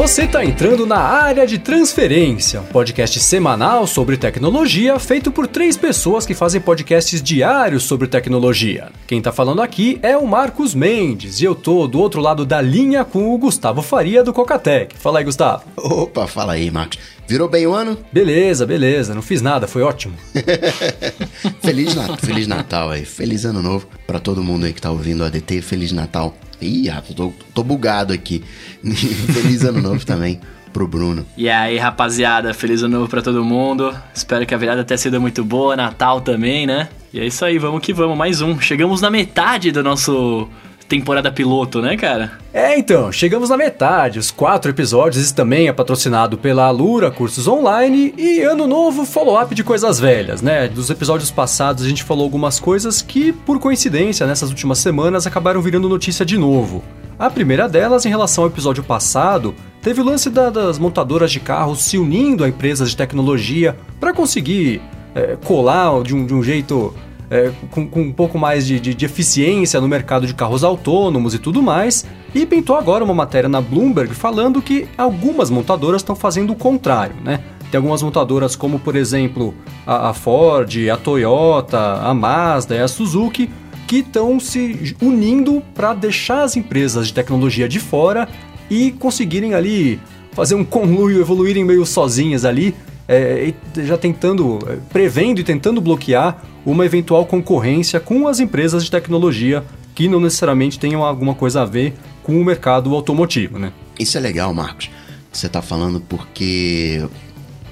Você está entrando na área de transferência, um podcast semanal sobre tecnologia feito por três pessoas que fazem podcasts diários sobre tecnologia. Quem está falando aqui é o Marcos Mendes e eu tô do outro lado da linha com o Gustavo Faria do Cocatec. Fala aí, Gustavo. Opa, fala aí, Marcos. Virou bem o ano? Beleza, beleza. Não fiz nada, foi ótimo. Feliz, Natal, Feliz Natal aí. Feliz Ano Novo para todo mundo aí que tá ouvindo o ADT. Feliz Natal. Ih, rapaz, tô, tô bugado aqui. Feliz Ano Novo também pro Bruno. E aí, rapaziada, feliz ano novo pra todo mundo. Espero que a virada tenha sido muito boa, Natal também, né? E é isso aí, vamos que vamos, mais um. Chegamos na metade do nosso temporada piloto, né, cara? É, então, chegamos na metade. Os quatro episódios, esse também é patrocinado pela Alura Cursos Online e ano novo follow-up de coisas velhas, né? Dos episódios passados a gente falou algumas coisas que, por coincidência, nessas últimas semanas acabaram virando notícia de novo. A primeira delas, em relação ao episódio passado, teve o lance da, das montadoras de carros se unindo a empresas de tecnologia para conseguir é, colar de um, de um jeito é, com, com, um pouco mais de, de, de, eficiência no mercado de carros autônomos e tudo mais. E pintou agora uma matéria na Bloomberg falando que algumas montadoras estão fazendo o contrário, né? Tem algumas montadoras como, por exemplo, a, Ford, a Toyota, a Mazda e a Suzuki, que estão se unindo para deixar as empresas de tecnologia de fora e conseguirem ali fazer um conluio, evoluírem meio sozinhas ali, é, já tentando, é, prevendo e tentando bloquear uma eventual concorrência com as empresas de tecnologia que não necessariamente tenham alguma coisa a ver com o mercado automotivo, né? Isso é legal, Marcos. Você está falando porque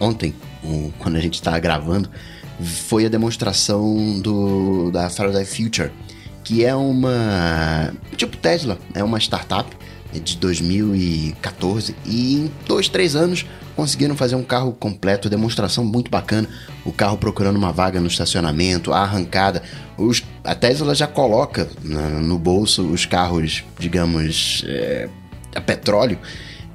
ontem, quando a gente estava gravando, foi a demonstração do, da Faraday Future, que é uma. tipo Tesla, é uma startup de 2014 e em dois, três anos conseguiram fazer um carro completo, demonstração muito bacana. O carro procurando uma vaga no estacionamento, a arrancada. Os, a Tesla já coloca no bolso os carros, digamos, é, a petróleo.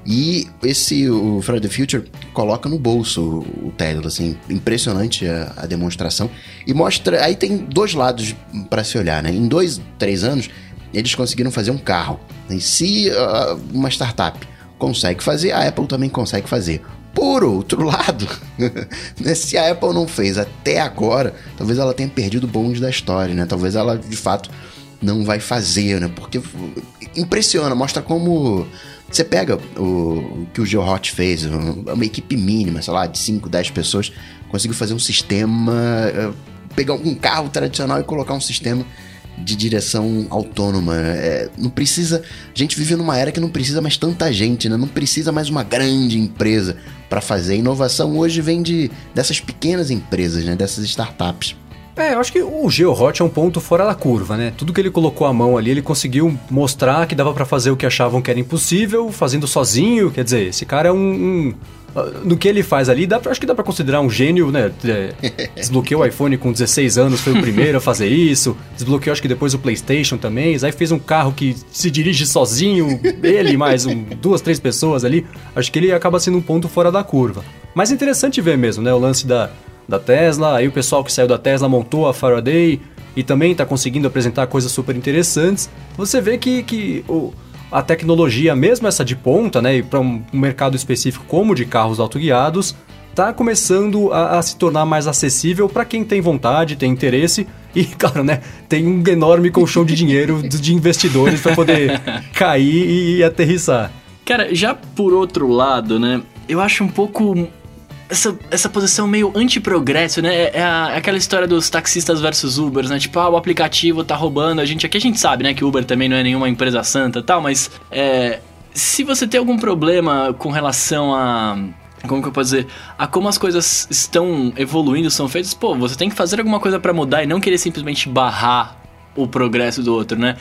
E esse, o Friday the Future, coloca no bolso o, o Tesla, assim, impressionante a, a, demonstração. E mostra, aí tem dois lados para se olhar, né? Em dois, três anos, eles conseguiram fazer um carro. E se uh, uma startup consegue fazer, a Apple também consegue fazer. Por outro lado, né, se a Apple não fez até agora, talvez ela tenha perdido o bonde da história, né? Talvez ela de fato não vai fazer, né? Porque impressiona, mostra como você pega o, o que o GeoHot fez, uma equipe mínima, sei lá, de 5, 10 pessoas, conseguiu fazer um sistema, eh, pegar um carro tradicional e colocar um sistema de direção autônoma. É, não precisa. A gente vive numa era que não precisa mais tanta gente, né? Não precisa mais uma grande empresa para fazer. A inovação hoje vem de, dessas pequenas empresas, né? Dessas startups. É, eu acho que o GeoHot é um ponto fora da curva, né? Tudo que ele colocou a mão ali, ele conseguiu mostrar que dava para fazer o que achavam que era impossível, fazendo sozinho. Quer dizer, esse cara é um, um no que ele faz ali, dá, acho que dá para considerar um gênio, né? É, desbloqueou o iPhone com 16 anos, foi o primeiro a fazer isso. Desbloqueou, acho que depois o PlayStation também. Aí fez um carro que se dirige sozinho, ele mais um, duas, três pessoas ali. Acho que ele acaba sendo um ponto fora da curva. Mas é interessante ver mesmo, né? O lance da, da Tesla. Aí o pessoal que saiu da Tesla montou a Faraday e também está conseguindo apresentar coisas super interessantes. Você vê que, que o a tecnologia, mesmo essa de ponta, né, para um mercado específico como de carros autoguiados, está começando a, a, se tornar mais acessível para quem tem vontade, tem interesse e, claro, né, tem um enorme colchão de dinheiro de investidores para poder cair e, e aterrissar. Cara, já por outro lado, né, eu acho um pouco essa, essa posição meio anti-progresso, né? É, é, a, é, aquela história dos taxistas versus Ubers, né? Tipo, ah, o aplicativo tá roubando a gente. Aqui a gente sabe, né, que Uber também não é nenhuma empresa santa tal, mas é, se você tem algum problema com relação a. Como que eu posso dizer? A como as coisas estão evoluindo, são feitas, pô, você tem que fazer alguma coisa para mudar e não querer simplesmente barrar o progresso do outro, né?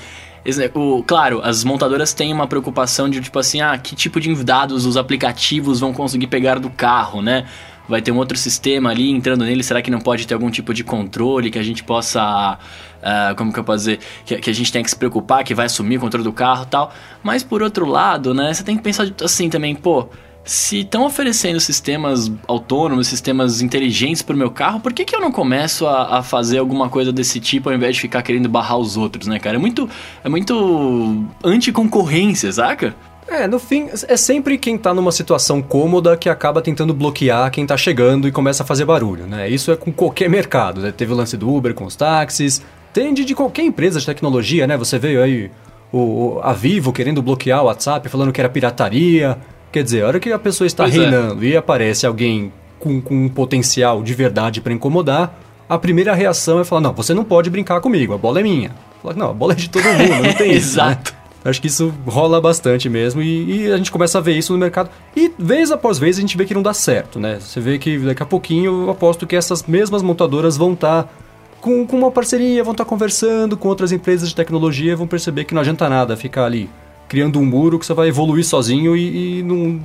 O, claro, as montadoras têm uma preocupação de tipo assim, ah, que tipo de dados os aplicativos vão conseguir pegar do carro, né? Vai ter um outro sistema ali entrando nele, será que não pode ter algum tipo de controle que a gente possa. Uh, como que eu posso dizer? Que, que, a gente tem que se preocupar, que vai assumir o controle do carro tal. Mas por outro lado, né, você tem que pensar assim também, pô se estão oferecendo sistemas autônomos, sistemas inteligentes para o meu carro, por que, que eu não começo a, a, fazer alguma coisa desse tipo ao invés de ficar querendo barrar os outros, né, cara? É muito, é muito anticoncorrência, saca? É, no fim, é sempre quem tá numa situação cômoda que acaba tentando bloquear quem tá chegando e começa a fazer barulho, né? Isso é com qualquer mercado, né? Teve o lance do Uber com os táxis, tem de, qualquer empresa de tecnologia, né? Você veio aí o- a Vivo querendo bloquear o WhatsApp, falando que era pirataria. Quer dizer, a hora que a pessoa está Pois é. reinando e aparece alguém com, com um potencial de verdade pra incomodar, a primeira reação é falar, não, você não pode brincar comigo, a bola é minha. Fala, não, a bola é de todo mundo, não tem isso, né? Exato. Acho que isso rola bastante mesmo e, e a gente começa a ver isso no mercado. E vez após vez a gente vê que não dá certo, né? Você vê que daqui a pouquinho eu aposto que essas mesmas montadoras vão estar com, com uma parceria, vão estar conversando com outras empresas de tecnologia e vão perceber que não adianta nada ficar ali criando um muro que você vai evoluir sozinho e, e não-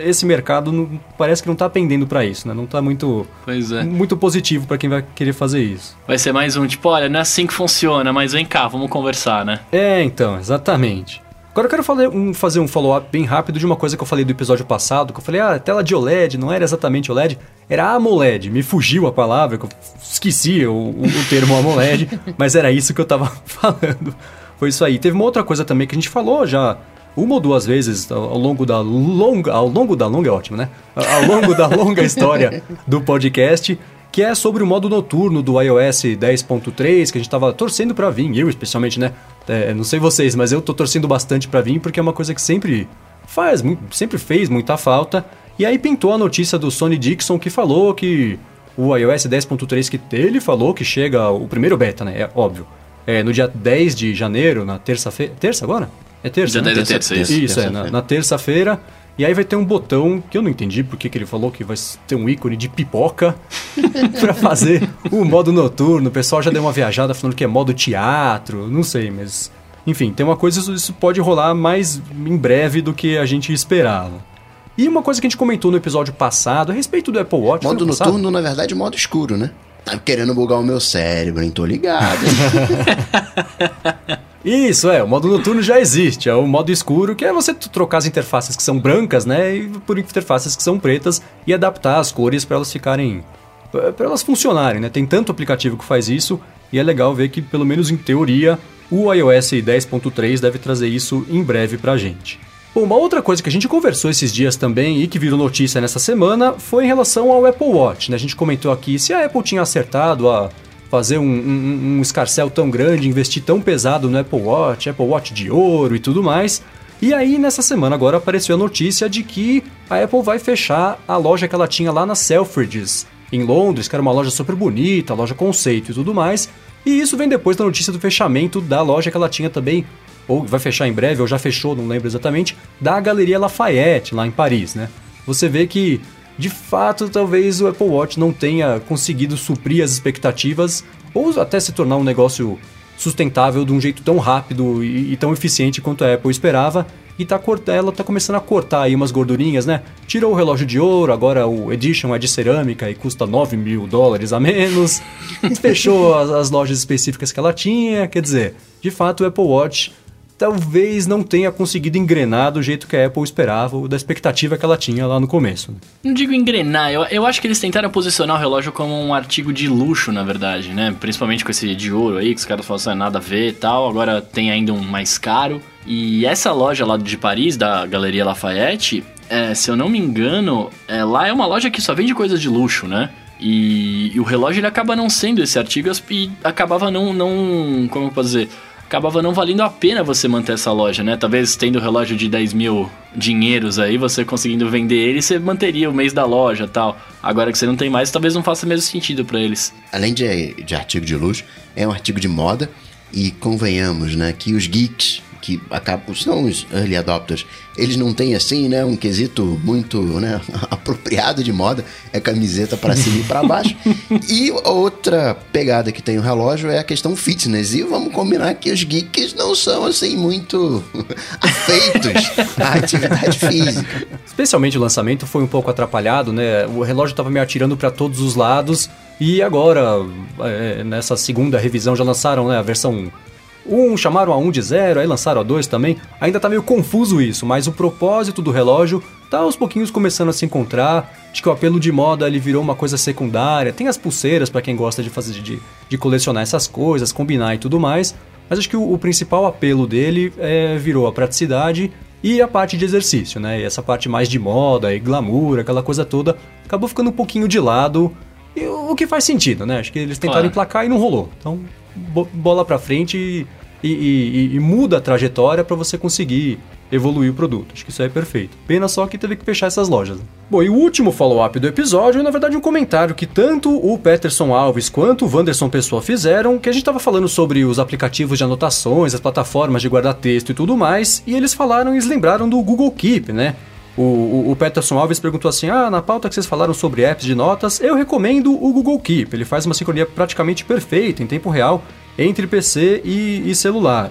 esse mercado não- parece que não tá pendendo para isso, né? Não tá muito, é. muito positivo para quem vai querer fazer isso. Vai ser mais um, tipo, olha, não é assim que funciona, mas vem cá, vamos conversar, né? É, então, exatamente. Agora eu quero fazer um, fazer um follow-up bem rápido de uma coisa que eu falei do episódio passado, que eu falei, ah, tela de OLED, não era exatamente OLED, era AMOLED. Me fugiu a palavra, que eu esqueci o, o- o termo AMOLED, mas era isso que eu tava falando. Foi isso aí. Teve uma outra coisa também que a gente falou já uma ou duas vezes ao, longo da longa. Ao longo da longa é ótimo, né? Ao longo da longa história do podcast, que é sobre o modo noturno do iOS 10.3, que a gente tava torcendo pra vir, eu especialmente, né? É, não sei vocês, mas eu tô torcendo bastante pra vir porque é uma coisa que sempre faz, sempre fez muita falta. E aí pintou a notícia do Sony Dixon que falou que o iOS 10.3 que ele falou que chega o primeiro beta, né? É óbvio. É no dia 10 de janeiro, na terça-feira. Terça agora? É terça, Dia né? 10 é terça, isso. Isso, é, na, terça-feira. na terça-feira. E aí vai ter um botão que eu não entendi porque que ele falou que vai ter um ícone de pipoca pra fazer o modo noturno. O pessoal já deu uma viajada falando que é modo teatro, não sei, mas. Enfim, tem uma coisa, isso, isso pode rolar mais em breve do que a gente esperava. E uma coisa que a gente comentou no episódio passado a respeito do Apple Watch. Modo passado? noturno, na verdade, modo escuro, né? Tá querendo bugar o meu cérebro, hein? Tô ligado. Isso, é, o modo noturno já existe, é o modo escuro, que é você trocar as interfaces que são brancas, né, por interfaces que são pretas e adaptar as cores para elas ficarem para elas funcionarem, né? Tem tanto aplicativo que faz isso e é legal ver que pelo menos em teoria o iOS 10.3 deve trazer isso em breve pra gente. Bom, uma outra coisa que a gente conversou esses dias também e que virou notícia nessa semana foi em relação ao Apple Watch. Né? A gente comentou aqui se a Apple tinha acertado a fazer um, um, um escarcel tão grande, investir tão pesado no Apple Watch, Apple Watch de ouro e tudo mais. E aí, nessa semana agora, apareceu a notícia de que a Apple vai fechar a loja que ela tinha lá na Selfridges, em Londres, que era uma loja super bonita, loja conceito e tudo mais. E isso vem depois da notícia do fechamento da loja que ela tinha também, ou vai fechar em breve, ou já fechou, não lembro exatamente, da Galeria Lafayette, lá em Paris, né? Você vê que, de fato, talvez o Apple Watch não tenha conseguido suprir as expectativas, ou até se tornar um negócio sustentável de um jeito tão rápido e, e tão eficiente quanto a Apple esperava. E tá corta, ela tá começando a cortar aí umas gordurinhas, né? Tirou o relógio de ouro, agora o Edition é de cerâmica e custa 9 mil dólares a menos. Fechou as, as lojas específicas que ela tinha. Quer dizer, de fato o Apple Watch talvez não tenha conseguido engrenar do jeito que a Apple esperava, ou da expectativa que ela tinha lá no começo. né? Não digo engrenar, eu, eu acho que eles tentaram posicionar o relógio como um artigo de luxo, na verdade, né? Principalmente com esse de ouro aí, que os caras falam assim, "Ah, nada a ver e tal. Agora tem ainda um mais caro. E essa loja lá de Paris, da Galeria Lafayette, é, se eu não me engano, é, lá é uma loja que só vende coisas de luxo, né? E, e o relógio ele acaba não sendo esse artigo e acabava não, não. Como eu posso dizer? Acabava não valendo a pena você manter essa loja, né? Talvez tendo o relógio de 10 mil dinheiros aí, você conseguindo vender ele, você manteria o mês da loja tal. Agora que você não tem mais, talvez não faça mesmo sentido para eles. Além de, de artigo de luxo, é um artigo de moda. E convenhamos, né, que os geeks que acabam, são os early adopters, eles não têm assim, né, um quesito muito, né, apropriado de moda, é camiseta para cima e para baixo. E outra pegada que tem o relógio é a questão fitness. E vamos combinar que os geeks não são assim muito afeitos à atividade física. Especialmente o lançamento foi um pouco atrapalhado, né? O relógio estava me atirando para todos os lados e agora é, nessa segunda revisão já lançaram né, a versão 1, chamaram a 1 de 0, aí lançaram a 2 também. Ainda tá meio confuso isso, mas o propósito do relógio tá aos pouquinhos começando a se encontrar. Acho que o apelo de moda ele virou uma coisa secundária. Tem as pulseiras para quem gosta de fazer de, de colecionar essas coisas, combinar e tudo mais. Mas acho que o, o principal apelo dele é, virou a praticidade e a parte de exercício, né? E essa parte mais de moda e glamour, aquela coisa toda, acabou ficando um pouquinho de lado. E o que faz sentido, né? Acho que eles tentaram Claro. emplacar e não rolou. Então, bola pra frente e, e- e- e muda a trajetória para você conseguir evoluir o produto. Acho que isso aí é perfeito. Pena só que teve que fechar essas lojas. Bom, e o último follow-up do episódio é, na verdade, um comentário que tanto o Peterson Alves quanto o Wanderson Pessoa fizeram, que a gente tava falando sobre os aplicativos de anotações, as plataformas de guardar texto e tudo mais, e eles falaram e lembraram do Google Keep, né? O, o, o Peterson Alves perguntou assim: Ah, na pauta que vocês falaram sobre apps de notas, eu recomendo o Google Keep. Ele faz uma sincronia praticamente perfeita em tempo real entre PC e, e celular.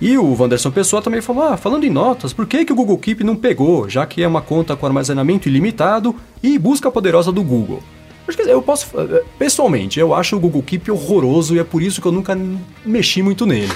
E o Wanderson Pessoa também falou: Ah, falando em notas, por que, que o Google Keep não pegou, já que é uma conta com armazenamento ilimitado e busca poderosa do Google? Eu posso. eh, Pessoalmente, eu acho o Google Keep horroroso e é por isso que eu nunca mexi muito nele.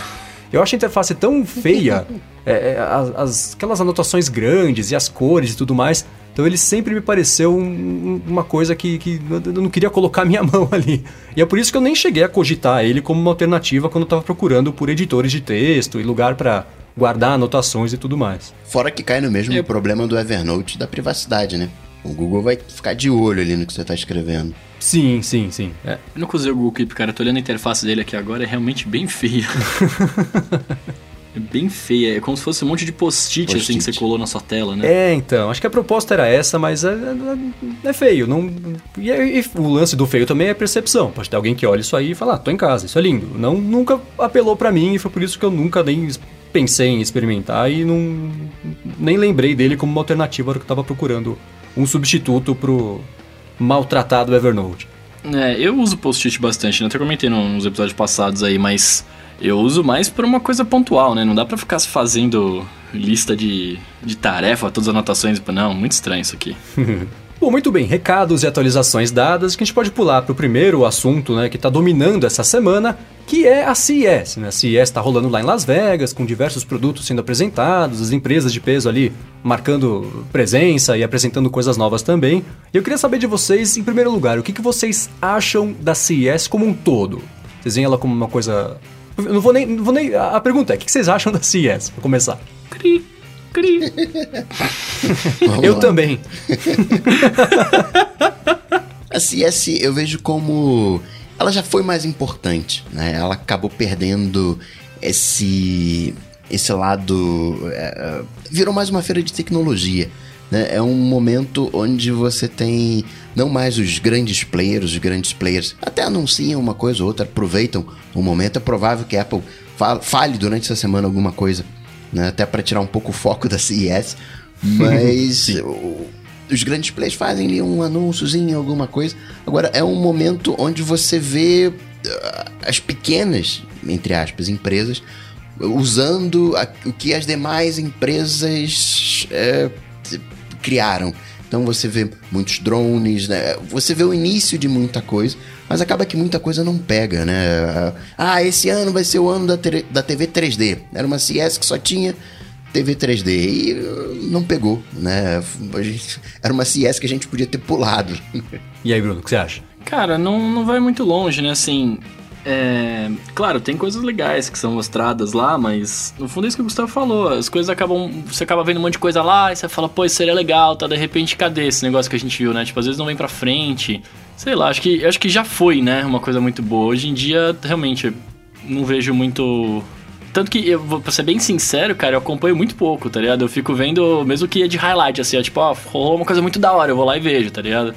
Eu acho a interface tão feia, é, é, as, as- aquelas anotações grandes e as cores e tudo mais. Então ele sempre me pareceu um- um- uma coisa que, que eu não queria colocar minha mão ali. E é por isso que eu nem cheguei a cogitar ele como uma alternativa quando eu estava procurando por editores de texto e lugar para guardar anotações e tudo mais. Fora que cai no mesmo Eu- problema do Evernote da privacidade, né? O Google vai ficar de olho ali no que você tá escrevendo. Sim, sim, sim. É, Eu nunca usei o Google Keep, cara. Eu tô olhando a interface dele aqui agora, é realmente bem feia. é bem feia. É como se fosse um monte de post-it, assim, que você colou na sua tela, né? É, então, acho que a proposta era essa, mas é, é- é feio. Não, e, e o lance do feio também é percepção. Pode ter alguém que olha isso aí e fala, ah, tô em casa, isso é lindo. Não, nunca apelou pra mim e foi por isso que eu nunca nem pensei em experimentar e não nem lembrei dele como uma alternativa hora que eu tava procurando um substituto pro maltratado Evernote. É, eu uso post-it bastante, né? Até comentei nos episódios passados aí, mas eu uso mais por uma coisa pontual, né? Não dá pra ficar fazendo lista de, de tarefa, todas as anotações. Não, muito estranho isso aqui. Bom, muito bem, recados e atualizações dadas, que a gente pode pular para o primeiro assunto né, que está dominando essa semana, que é a CES. Né? A CES está rolando lá em Las Vegas, com diversos produtos sendo apresentados, as empresas de peso ali marcando presença e apresentando coisas novas também. E eu queria saber de vocês, em primeiro lugar, o que, que vocês acham da CES como um todo? Vocês veem ela como uma coisa... Eu não vou nem... Não vou nem... A pergunta é, o que que vocês acham da CES, para começar? Cri, cri. Eu lá. também. A CS eu vejo como. Ela já foi mais importante, né? Ela acabou perdendo esse. esse lado. é, virou mais uma feira de tecnologia. Né? É um momento onde você tem não mais os grandes players, os grandes players até anunciam uma coisa ou outra, aproveitam o momento. É provável que a Apple fa- fale durante essa semana alguma coisa, né? até para tirar um pouco o foco da CES. Mas o- os grandes players fazem ali um anúnciozinho, alguma coisa. Agora, é um momento onde você vê ah, as pequenas, entre aspas, empresas usando a- o que as demais empresas é, criaram. Então você vê muitos drones, né? Você vê o início de muita coisa, mas acaba que muita coisa não pega, né? Ah, esse ano vai ser o ano da, da TV 3D. Era uma CS que só tinha TV 3D e uh, não pegou, né? A gente- era uma CS que a gente podia ter pulado. E aí, Bruno, o que você acha? Cara, não, não vai muito longe, né? Assim, é... Claro, tem coisas legais que são mostradas lá, mas no fundo é isso que o Gustavo falou. As coisas acabam... Você acaba vendo um monte de coisa lá e você fala, pô, isso seria legal, tá? De repente, cadê esse negócio que a gente viu, né? Tipo, às vezes não vem pra frente. Sei lá, acho que, acho que já foi, né? Uma coisa muito boa. Hoje em dia, realmente, não vejo muito... Tanto que, eu pra ser bem sincero, cara, eu acompanho muito pouco, tá ligado? Eu fico vendo, mesmo que é de highlight, assim, ó, tipo, ó, rolou uma coisa muito da hora, eu vou lá e vejo, tá ligado?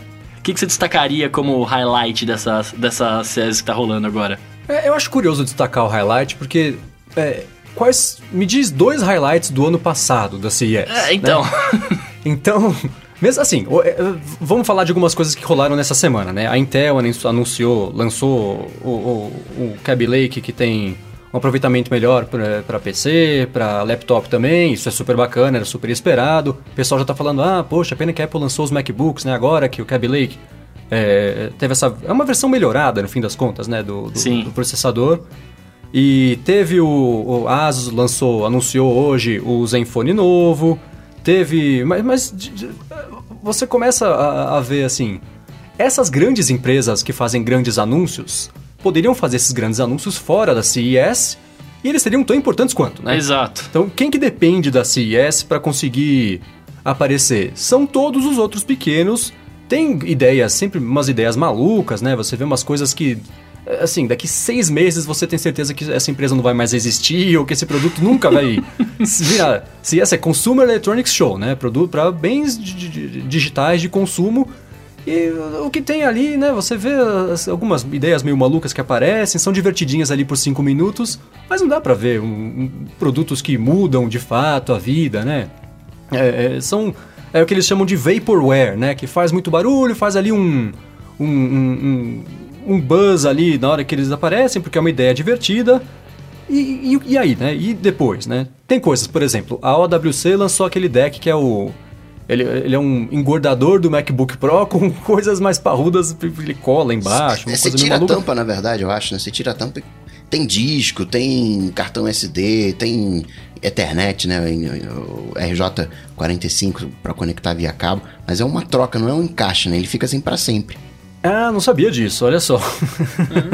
O que, que você destacaria como highlight dessa, dessa série que tá rolando agora? É, eu acho curioso destacar o highlight, porque. é, quais. Me diz dois highlights do ano passado da CES. É, então. Então. Mesmo assim, é, vamos falar de algumas coisas que rolaram nessa semana, né? A Intel anun- anunciou, lançou o, o, o Kaby Lake que tem um aproveitamento melhor para PC, para laptop também, isso é super bacana, era super esperado. O pessoal já tá falando, ah, poxa, pena que a Apple lançou os MacBooks, né? Agora que o Kaby Lake é, teve essa. É uma versão melhorada, no fim das contas, né? Do, do, do processador. E teve o, o Asus lançou, anunciou hoje o Zenfone novo. Teve, mas, mas você começa a, a ver assim, essas grandes empresas que fazem grandes anúncios poderiam fazer esses grandes anúncios fora da CES e eles seriam tão importantes quanto, né? Exato. Então, quem que depende da CES para conseguir aparecer? São todos os outros pequenos. Tem ideias, sempre umas ideias malucas, né? Você vê umas coisas que assim, daqui seis meses você tem certeza que essa empresa não vai mais existir ou que esse produto nunca vai virar. Se essa é Consumer Electronics Show, né? Produto para bens digitais de consumo. E o que tem ali, né? Você vê algumas ideias meio malucas que aparecem, são divertidinhas ali por cinco minutos, mas não dá para ver um, um, produtos que mudam de fato a vida, né? É, é, são é o que eles chamam de vaporware, né? Que faz muito barulho, faz ali um, um, um um buzz ali na hora que eles aparecem, porque é uma ideia divertida. E, e, e, aí, né? E depois, né? Tem coisas, por exemplo, a OWC lançou aquele deck que é o. Ele, ele é um engordador do MacBook Pro com coisas mais parrudas, ele cola embaixo. Você tira a tampa, na verdade, eu acho, né? Você tira a tampa. Tem disco, tem cartão SD, tem Ethernet, né? O RJ45 para conectar via cabo. Mas é uma troca, não é um encaixe, né? Ele fica assim para sempre. Ah, não sabia disso, olha só.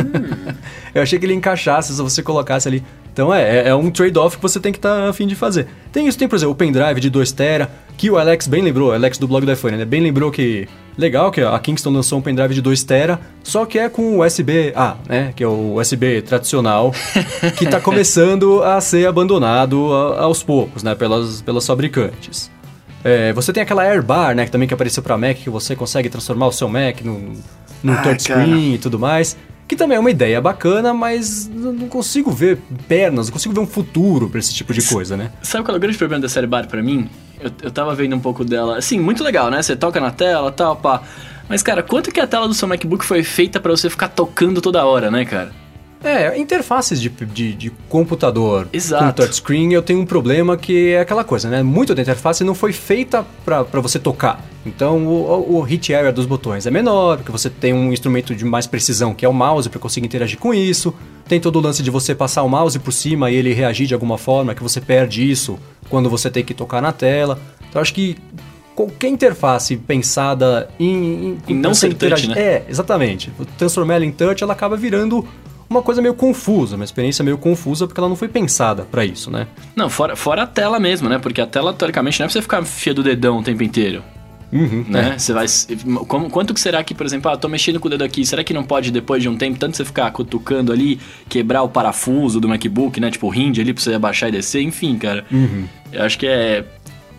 Eu achei que ele encaixasse se você colocasse ali. Então é, é, é um trade-off que você tem que estar tá a fim de fazer. Tem isso, tem, por exemplo, o pendrive de 2TB, que o Alex bem lembrou, Alex do blog do iPhone, né? Bem lembrou que. Legal que a Kingston lançou um pendrive de 2TB, só que é com USB-A, né? Que é o USB tradicional, que está começando a ser abandonado aos poucos, né? Pelas, pelas fabricantes. É, você tem aquela Airbar, né, que também que apareceu para Mac, que você consegue transformar o seu Mac num, num touchscreen e tudo mais. Que também é uma ideia bacana, mas não consigo ver pernas, não consigo ver um futuro para esse tipo de coisa, né? Sabe qual é o grande problema da Airbar para mim? Eu, eu tava vendo um pouco dela. Assim, muito legal, né? Você toca na tela tal, pá. Mas, cara, quanto que a tela do seu MacBook foi feita para você ficar tocando toda hora, né, cara? É, interfaces de, de, de computador Exato. com touchscreen eu tenho um problema que é aquela coisa, né? Muito da interface não foi feita para você tocar. Então o, o hit area dos botões é menor, porque você tem um instrumento de mais precisão que é o mouse para conseguir interagir com isso. Tem todo o lance de você passar o mouse por cima e ele reagir de alguma forma, que você perde isso quando você tem que tocar na tela. Então acho que qualquer interface pensada em, em, em não ser touch, né? É, exatamente. Transformar ela em touch, ela acaba virando uma coisa meio confusa, uma experiência meio confusa porque ela não foi pensada para isso, né? Não, fora, fora a tela mesmo, né? Porque a tela, teoricamente, não é pra você ficar fia do dedão o tempo inteiro. Uhum, né? É. Você vai. Como, quanto que será que, por exemplo, ah, tô mexendo com o dedo aqui, será que não pode, depois de um tempo, tanto você ficar cutucando ali, quebrar o parafuso do MacBook, né? Tipo, o hinge ali pra você abaixar e descer, enfim, cara. Uhum. Eu acho que é.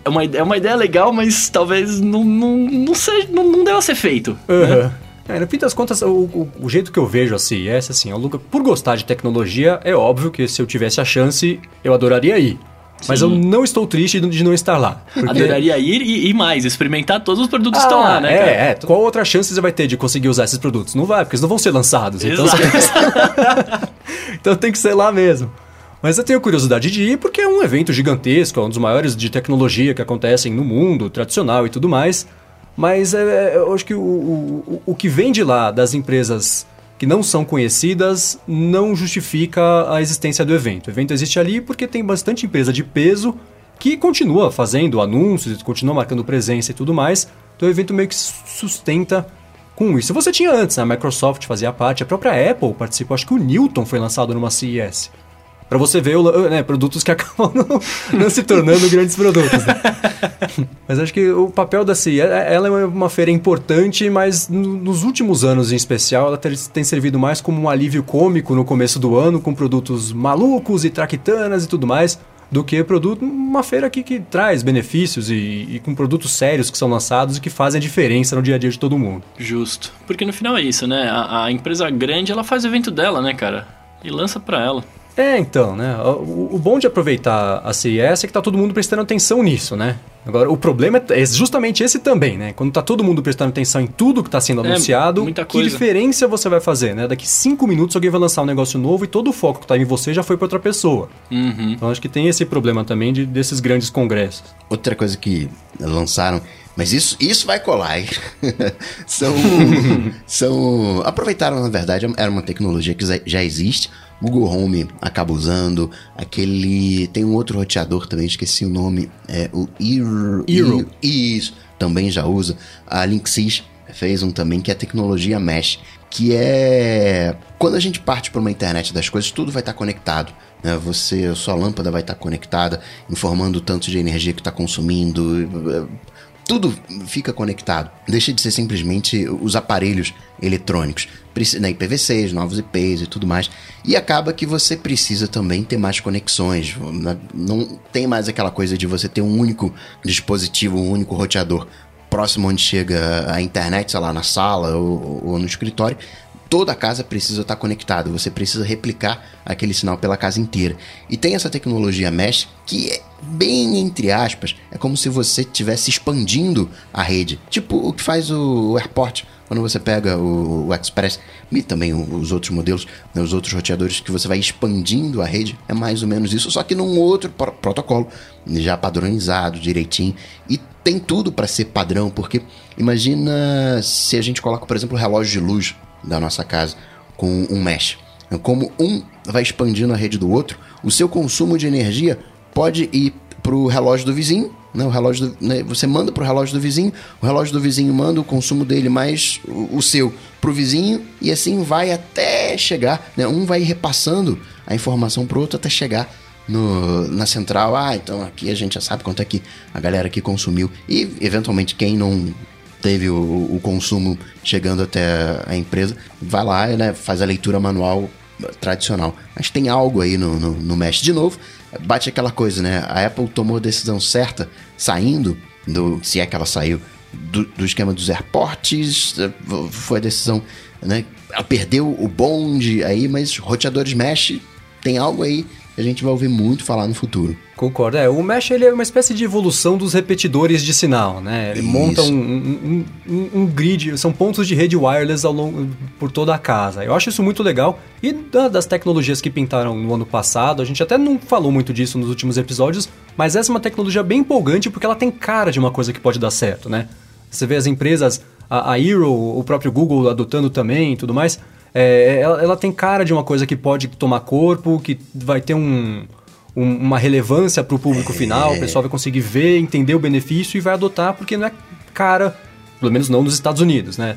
É uma, é uma ideia legal, mas talvez não, não, não, seja, não, não deva ser feito. Uhum. Né? É, no fim das contas, o, o, o, jeito que eu vejo a CES, assim, é Luca, por gostar de tecnologia, é óbvio que se eu tivesse a chance, eu adoraria ir. Sim. Mas eu não estou triste de não estar lá. Porque... Adoraria ir e, e, mais, experimentar todos os produtos ah, que estão lá, né? É, cara? é. Qual outra chance você vai ter de conseguir usar esses produtos? Não vai, porque eles não vão ser lançados. Então. Então, então tem que ser lá mesmo. Mas eu tenho curiosidade de ir porque é um evento gigantesco, é um dos maiores de tecnologia que acontecem no mundo, tradicional e tudo mais. Mas é, é, eu acho que o, o, o que vem de lá, das empresas que não são conhecidas, não justifica a existência do evento. O evento existe ali porque tem bastante empresa de peso que continua fazendo anúncios, continua marcando presença e tudo mais. Então o evento meio que sustenta com isso. Você tinha antes, né? a Microsoft fazia parte, a própria Apple participou, acho que o Newton foi lançado numa CES. Para você ver né, produtos que acabam não, não se tornando grandes produtos. Né? mas acho que o papel da CIA, é, ela é uma feira importante, mas nos últimos anos em especial, ela tem servido mais como um alívio cômico no começo do ano, com produtos malucos e traquitanas e tudo mais, do que produto, uma feira aqui que traz benefícios e, e, com produtos sérios que são lançados e que fazem a diferença no dia a dia de todo mundo. Justo. Porque no final é isso, né? A, a empresa grande, ela faz o evento dela, né, cara? E lança para ela. É, então, né? O, o, bom de aproveitar a CES é que tá todo mundo prestando atenção nisso, né? Agora, o problema é justamente esse também, né? Quando tá todo mundo prestando atenção em tudo que está sendo é, anunciado, que diferença você vai fazer, né? Daqui cinco minutos alguém vai lançar um negócio novo e todo o foco que tá em você já foi para outra pessoa. Uhum. Então acho que tem esse problema também de, desses grandes congressos. Outra coisa que lançaram mas isso, isso vai colar, hein? são, são. Aproveitaram, na verdade, era uma tecnologia que já existe, Google Home acaba usando, aquele. Tem um outro roteador também, esqueci o nome, é o Eero. Isso, também já usa. A Linksys fez um também que é a tecnologia Mesh, que é quando a gente parte para uma internet das coisas, tudo vai estar conectado. Né? Você, sua lâmpada vai estar conectada, informando o tanto de energia que está consumindo. Tudo fica conectado. Deixa de ser simplesmente os aparelhos eletrônicos. Na IPv6, novos IPs e tudo mais. E acaba que você precisa também ter mais conexões. Não tem mais aquela coisa de você ter um único dispositivo, um único roteador próximo onde chega a internet, sei lá, na sala ou, ou no escritório toda a casa precisa estar conectada, você precisa replicar aquele sinal pela casa inteira. E tem essa tecnologia mesh que é bem entre aspas, é como se você estivesse expandindo a rede. Tipo o que faz o AirPort, quando você pega o, o Express e também os outros modelos, né, os outros roteadores, que você vai expandindo a rede, é mais ou menos isso, só que num outro pro protocolo, já padronizado direitinho. E tem tudo para ser padrão, porque imagina se a gente coloca, por exemplo, o relógio de luz da nossa casa com um mesh. Como um vai expandindo a rede do outro, o seu consumo de energia pode ir para o relógio do vizinho, né? O relógio do, né? você manda para o relógio do vizinho, o relógio do vizinho manda o consumo dele mais o, o seu para o vizinho e assim vai até chegar, né? Um vai repassando a informação para o outro até chegar no, na central. Ah, então aqui a gente já sabe quanto é que a galera aqui consumiu e eventualmente quem não teve o, o consumo chegando até a empresa, vai lá né, faz a leitura manual tradicional. Mas tem algo aí no, no, no Mesh. De novo, bate aquela coisa, né? A Apple tomou a decisão certa, saindo do. Se é que ela saiu. Do, do esquema dos airports, foi a decisão, né? Ela perdeu o bonde aí, mas roteadores Mesh tem algo aí a gente vai ouvir muito falar no futuro. Concordo. É, o Mesh ele é uma espécie de evolução dos repetidores de sinal, né? Ele Isso. monta um, um, um, um, grid, são pontos de rede wireless ao longo, por toda a casa. Eu acho isso muito legal. E da, das tecnologias que pintaram no ano passado, a gente até não falou muito disso nos últimos episódios, mas essa é uma tecnologia bem empolgante porque ela tem cara de uma coisa que pode dar certo, né? Você vê as empresas, a, a Eero, o próprio Google adotando também e tudo mais é, ela, ela, tem cara de uma coisa que pode tomar corpo, que vai ter um, um, uma relevância para o público é. final, o pessoal vai conseguir ver, entender o benefício e vai adotar, porque não é cara, pelo menos não nos Estados Unidos, né?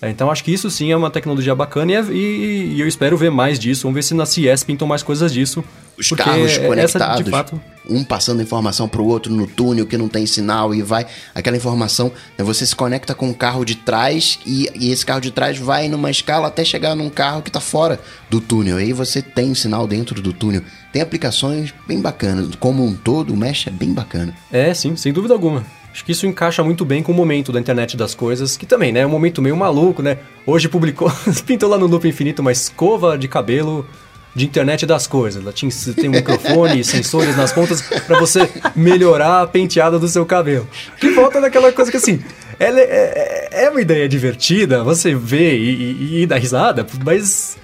É, então acho que isso sim é uma tecnologia bacana e, é, e, e, eu espero ver mais disso. Vamos ver se na CS pintam mais coisas disso. Os carros conectados, essa, fato... um passando informação para o outro no túnel que não tem sinal e vai aquela informação. Né, você se conecta com o carro de trás e, e esse carro de trás vai numa escala até chegar num carro que está fora do túnel. Aí você tem sinal dentro do túnel. Tem aplicações bem bacanas. Como um todo, o Mesh é bem bacana. É, sim, sem dúvida alguma. Acho que isso encaixa muito bem com o momento da internet das coisas, que também, né, é um momento meio maluco, né? Hoje publicou, pintou lá no Loop Infinito uma escova de cabelo de internet das coisas. Ela tinha, tem um microfone, sensores nas pontas para você melhorar a penteada do seu cabelo. Que volta daquela coisa que assim, ela é, é, é uma ideia divertida, você vê e, e, e dá risada, mas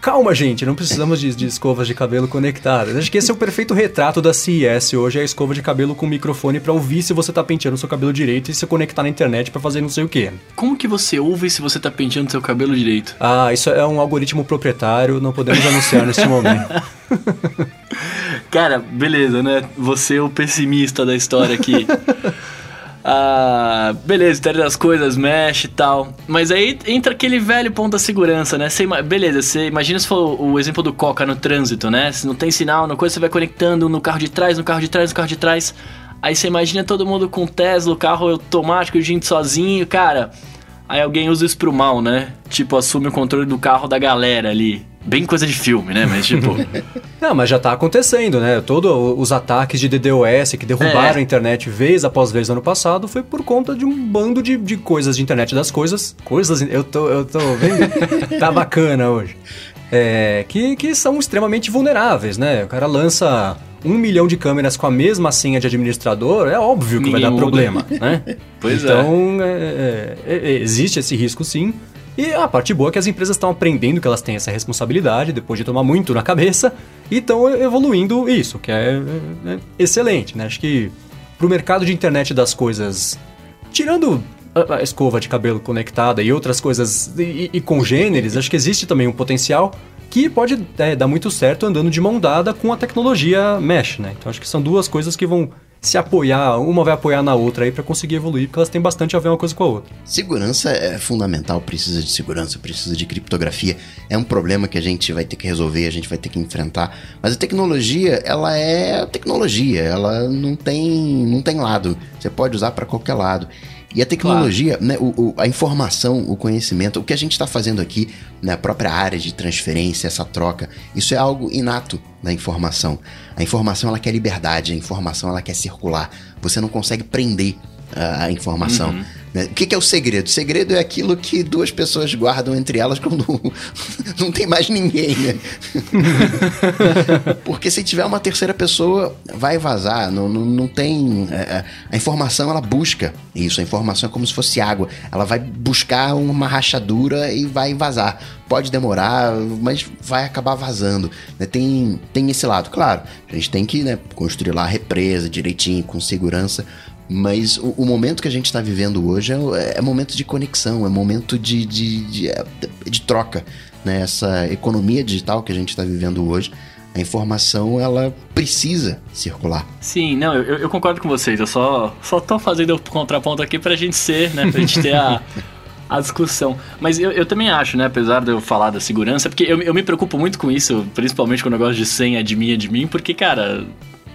Calma, gente, não precisamos de, de, escovas de cabelo conectadas. Acho que esse é o perfeito retrato da CES hoje, é a escova de cabelo com microfone para ouvir se você tá penteando seu cabelo direito e se conectar na internet para fazer não sei o que. Como que você ouve se você tá penteando seu cabelo direito? Ah, isso é um algoritmo proprietário, não podemos anunciar neste momento. Cara, beleza, né? Você é o pessimista da história aqui. Ah, beleza, internet das coisas, mexe e tal. Mas aí entra aquele velho ponto da segurança, né? Você, beleza, você imagina se for o exemplo do Coca no trânsito, né? Se não tem sinal, na coisa você vai conectando no carro de trás, no carro de trás, no carro de trás. Aí você imagina todo mundo com Tesla, carro automático, gente sozinho, cara. Aí alguém usa isso pro mal, né? Tipo, assume o controle do carro da galera ali. Bem coisa de filme, né? Mas tipo. Não, mas já tá acontecendo, né? Todos os ataques de DDoS que derrubaram é. a internet vez após vez no ano passado foi por conta de um bando de, de coisas de internet das coisas. Coisas. Eu tô. Eu tô vendo. tá bacana hoje. É, que, que são extremamente vulneráveis, né? O cara lança um milhão de câmeras com a mesma senha de administrador, é óbvio que Ninguém vai dar muda. problema, né? pois então, é. Então, é, existe esse risco sim. E a parte boa é que as empresas estão aprendendo que elas têm essa responsabilidade depois de tomar muito na cabeça e estão evoluindo isso, que é, é, é excelente, né? Acho que pro mercado de internet das coisas, tirando a, escova de cabelo conectada e outras coisas e, e congêneres, acho que existe também um potencial que pode é, dar muito certo andando de mão dada com a tecnologia mesh, né? Então acho que são duas coisas que vão se apoiar, uma vai apoiar na outra aí para conseguir evoluir, porque elas têm bastante a ver uma coisa com a outra. Segurança é fundamental, precisa de segurança, precisa de criptografia. É um problema que a gente vai ter que resolver, a gente vai ter que enfrentar. Mas a tecnologia, ela é tecnologia, ela não tem, não tem lado. Você pode usar para qualquer lado. E a tecnologia, claro. né, o, o, a informação, o conhecimento, o que a gente está fazendo aqui na própria área de transferência, essa troca, isso é algo inato da informação. A informação ela quer liberdade, a informação ela quer circular. Você não consegue prender a informação. Uhum. Né? O que, que, é o segredo? O segredo é aquilo que duas pessoas guardam entre elas quando não tem mais ninguém, né? Porque se tiver uma terceira pessoa, vai vazar. Não, não, não tem. É, é, a informação ela busca isso. A informação é como se fosse água. Ela vai buscar uma rachadura e vai vazar. Pode demorar, mas vai acabar vazando. Né? Tem, tem esse lado. Claro, a gente tem que né, construir lá a represa direitinho, com segurança mas o, o, momento que a gente está vivendo hoje é, é, momento de conexão, é momento de, de, de, é, de troca. Né? Essa economia digital que a gente está vivendo hoje, a informação ela precisa circular. Sim, não, eu, eu, concordo com vocês. Eu só, só tô fazendo o contraponto aqui pra gente ser, né? Pra gente ter a, a discussão. Mas eu, eu também acho, né? Apesar de eu falar da segurança, porque eu, eu me preocupo muito com isso, principalmente com o negócio de senha de mim, de mim, porque, cara,